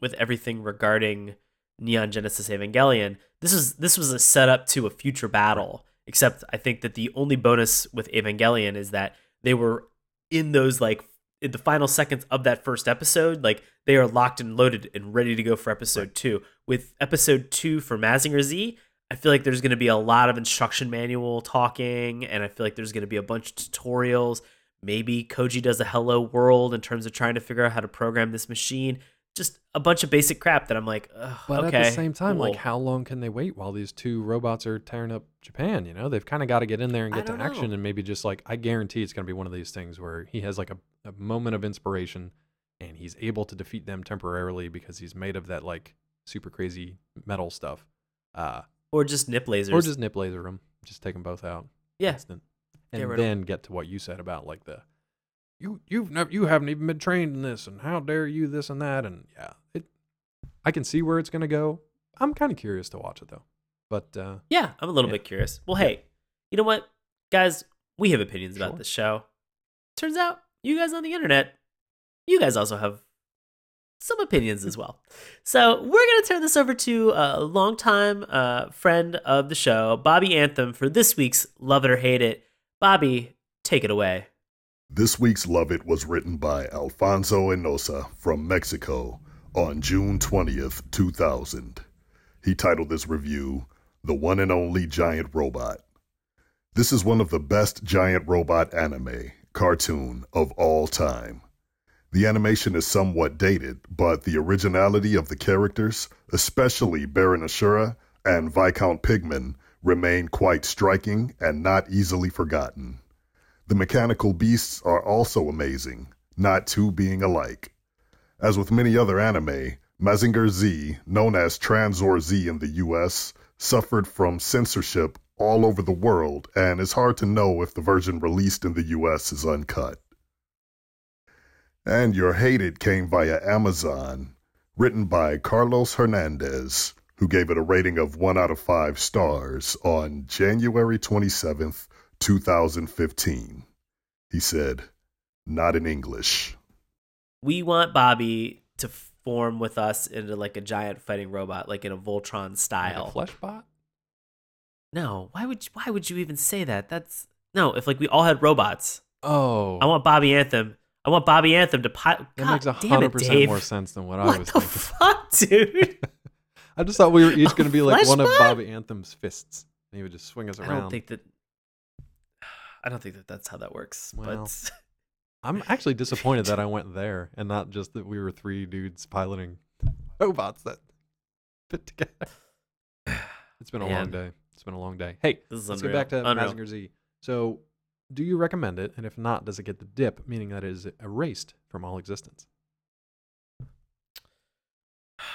with everything regarding Neon Genesis Evangelion. This is this was a setup to a future battle. Except I think that the only bonus with Evangelion is that they were in those like in the final seconds of that first episode, like they are locked and loaded and ready to go for episode two. With episode two for Mazinger Z, I feel like there's going to be a lot of instruction manual talking, and I feel like there's going to be a bunch of tutorials. Maybe Koji does a hello world in terms of trying to figure out how to program this machine. Just a bunch of basic crap that I'm like, Ugh, But okay. at the same time, like, how long can they wait while these two robots are tearing up Japan? You know, they've kind of got to get in there and get to action, know. and maybe just like I guarantee it's going to be one of these things where he has like a, a moment of inspiration, and he's able to defeat them temporarily because he's made of that like super crazy metal stuff, uh, or just nip lasers, or just nip laser them, just take them both out, yeah, instant, and 'em. then get to what you said about like the. You you've never you haven't even been trained in this, and how dare you this and that, and yeah, it. I can see where it's gonna go. I'm kind of curious to watch it though, but uh, Yeah, I'm a little Yeah. bit curious. Well, hey, you know what? guys, we have opinions Sure. about this show. Turns out, you guys on the internet, you guys also have some opinions as well. So we're gonna turn this over to a longtime uh, friend of the show, Bobby Anthem, for this week's Love It or Hate It. Bobby, take it away. This week's Love It was written by Alfonso Enosa from Mexico on June 20th, 2000. He titled this review, The One and Only Giant Robot. This is one of the best giant robot anime cartoon of all time. The animation is somewhat dated, but the originality of the characters, especially Baron Ashura and Viscount Pigman, remain quite striking and not easily forgotten. The mechanical beasts are also amazing, not two being alike. As with many other anime, Mazinger Z, known as Tranzor Z in the US, suffered from censorship all over the world and it's hard to know if the version released in the US is uncut. And Your Hated came via Amazon, written by Carlos Hernandez, who gave it a rating of 1 out of 5 stars on January 27th, 2015. He said, Not in English. We want Bobby to form with us into like a giant fighting robot, like in a Voltron Like style. a flesh bot? No, why would you, why would you even say that? That's no. If like we all had robots, Oh, I want Bobby Anthem. I want Bobby Anthem to pi- that God makes a hundred percent more sense than what, I What was the thinking. fuck, dude? I just thought we were each going to be like one of Bobby Anthem's fists, and he would just swing us around. I don't think that. I don't think that that's how that works. Well. but I'm actually disappointed that I went there and not just that we were three dudes piloting robots that fit together. It's been a long day. It's been a long day. Hey, this is let's unreal. get back to unreal. Mazinger Z. So, do you recommend it? And if not, does it get the dip, meaning that it is erased from all existence?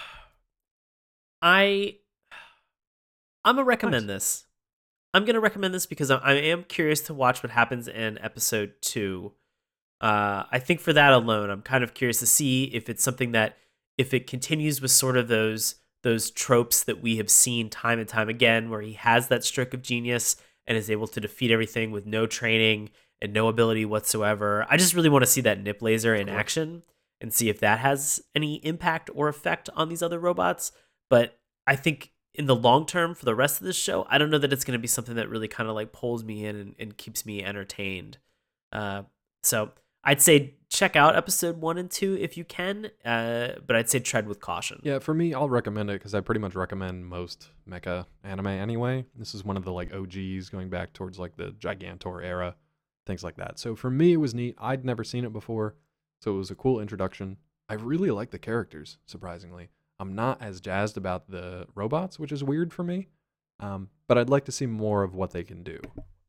I I'm gonna recommend Nice. this. I'm gonna recommend this because I, I am curious to watch what happens in episode two. Uh, I think for that alone, I'm kind of curious to see if it's something that if it continues with sort of those those tropes that we have seen time and time again, where he has that stroke of genius and is able to defeat everything with no training and no ability whatsoever. I just really want to see that nip laser in Correct. action and see if that has any impact or effect on these other robots. But I think in the long term for the rest of this show, I don't know that it's going to be something that really kind of like pulls me in and, and keeps me entertained. Uh, so I'd say check out episode one and two if you can, uh, but I'd say tread with caution. Yeah, for me, I'll recommend it because I pretty much recommend most mecha anime anyway. This is one of the like OGs going back towards like the Gigantor era, things like that. So for me, it was neat. I'd never seen it before, so it was a cool introduction. I really like the characters, surprisingly. I'm not as jazzed about the robots, which is weird for me, um, but I'd like to see more of what they can do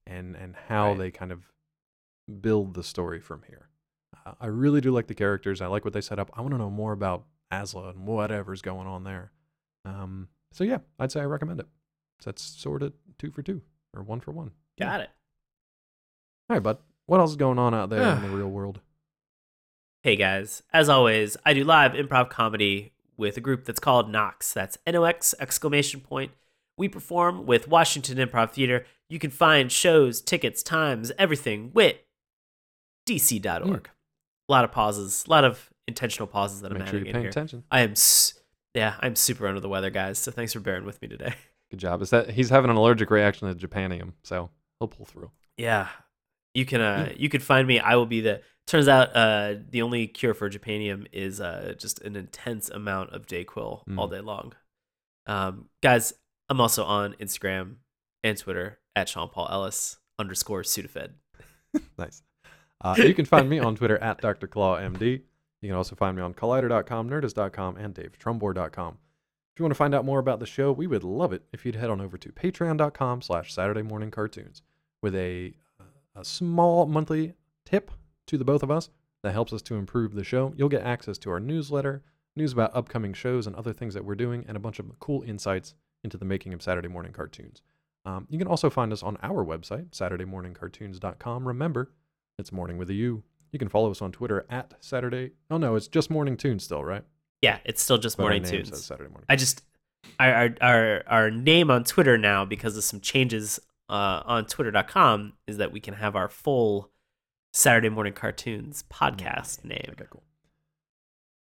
and and how Right. they kind of build the story from here. I really do like the characters. I like what they set up. I want to know more about Asla and whatever's going on there. Um, so yeah, I'd say I recommend it. So that's sort of two for two or one for one. Got it. All right, bud. What else is going on out there in the real world? Hey guys, as always, I do live improv comedy with a group that's called Nox. That's N O X exclamation point. We perform with Washington Improv Theater. You can find shows, tickets, times, everything with dc.org. A lot of pauses, a lot of intentional pauses that I'm sure adding you're in paying here. attention. I am, yeah, I'm super under the weather, guys. So thanks for bearing with me today. Good job. Is that he's having an allergic reaction to Japanium, so he'll pull through. Yeah, you can, uh, you can find me. I will be the. Turns out, uh, the only cure for Japanium is uh, just an intense amount of Dayquil all Mm. day long. Um, guys, I'm also on Instagram and Twitter at Sean Paul Ellis underscore Sudafed. nice. Uh, you can find me on Twitter at Dr. Claw MD. You can also find me on Collider.com, Nerdist.com, and DaveTrumbore.com. If you want to find out more about the show, we would love it if you'd head on over to Patreon.com slash Saturday Morning Cartoons with a, a small monthly tip to the both of us that helps us to improve the show. You'll get access to our newsletter, news about upcoming shows and other things that we're doing, and a bunch of cool insights into the making of Saturday Morning Cartoons. Um, you can also find us on our website, SaturdayMorningCartoons.com. Remember, it's morning with a U. You can follow us on Twitter at Saturday. Oh no, it's just Morning Tunes still, right? Yeah, it's still just But Morning Tunes. Saturday Morning. I just our, our our our name on Twitter now because of some changes uh, on Twitter.com is that we can have our full Saturday Morning Cartoons podcast name. Okay, cool.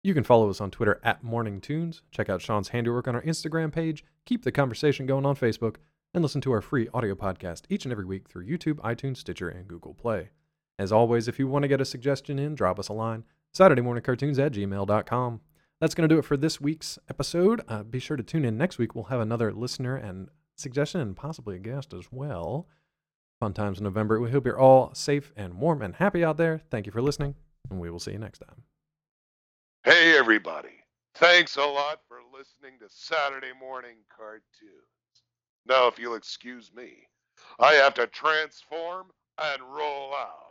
You can follow us on Twitter at Morning Tunes. Check out Sean's handiwork on our Instagram page. Keep the conversation going on Facebook. And listen to our free audio podcast each and every week through YouTube, iTunes, Stitcher, and Google Play. As always, if you want to get a suggestion in, drop us a line. Saturday morning cartoons at gmail.com. That's going to do it for this week's episode. Uh, be sure to tune in next week. We'll have another listener and suggestion and possibly a guest as well. Fun times in November. We hope you're all safe and warm and happy out there. Thank you for listening, and we will see you next time. Hey, everybody. Thanks a lot for listening to Saturday Morning Cartoons. Now, if you'll excuse me, I have to transform and roll out.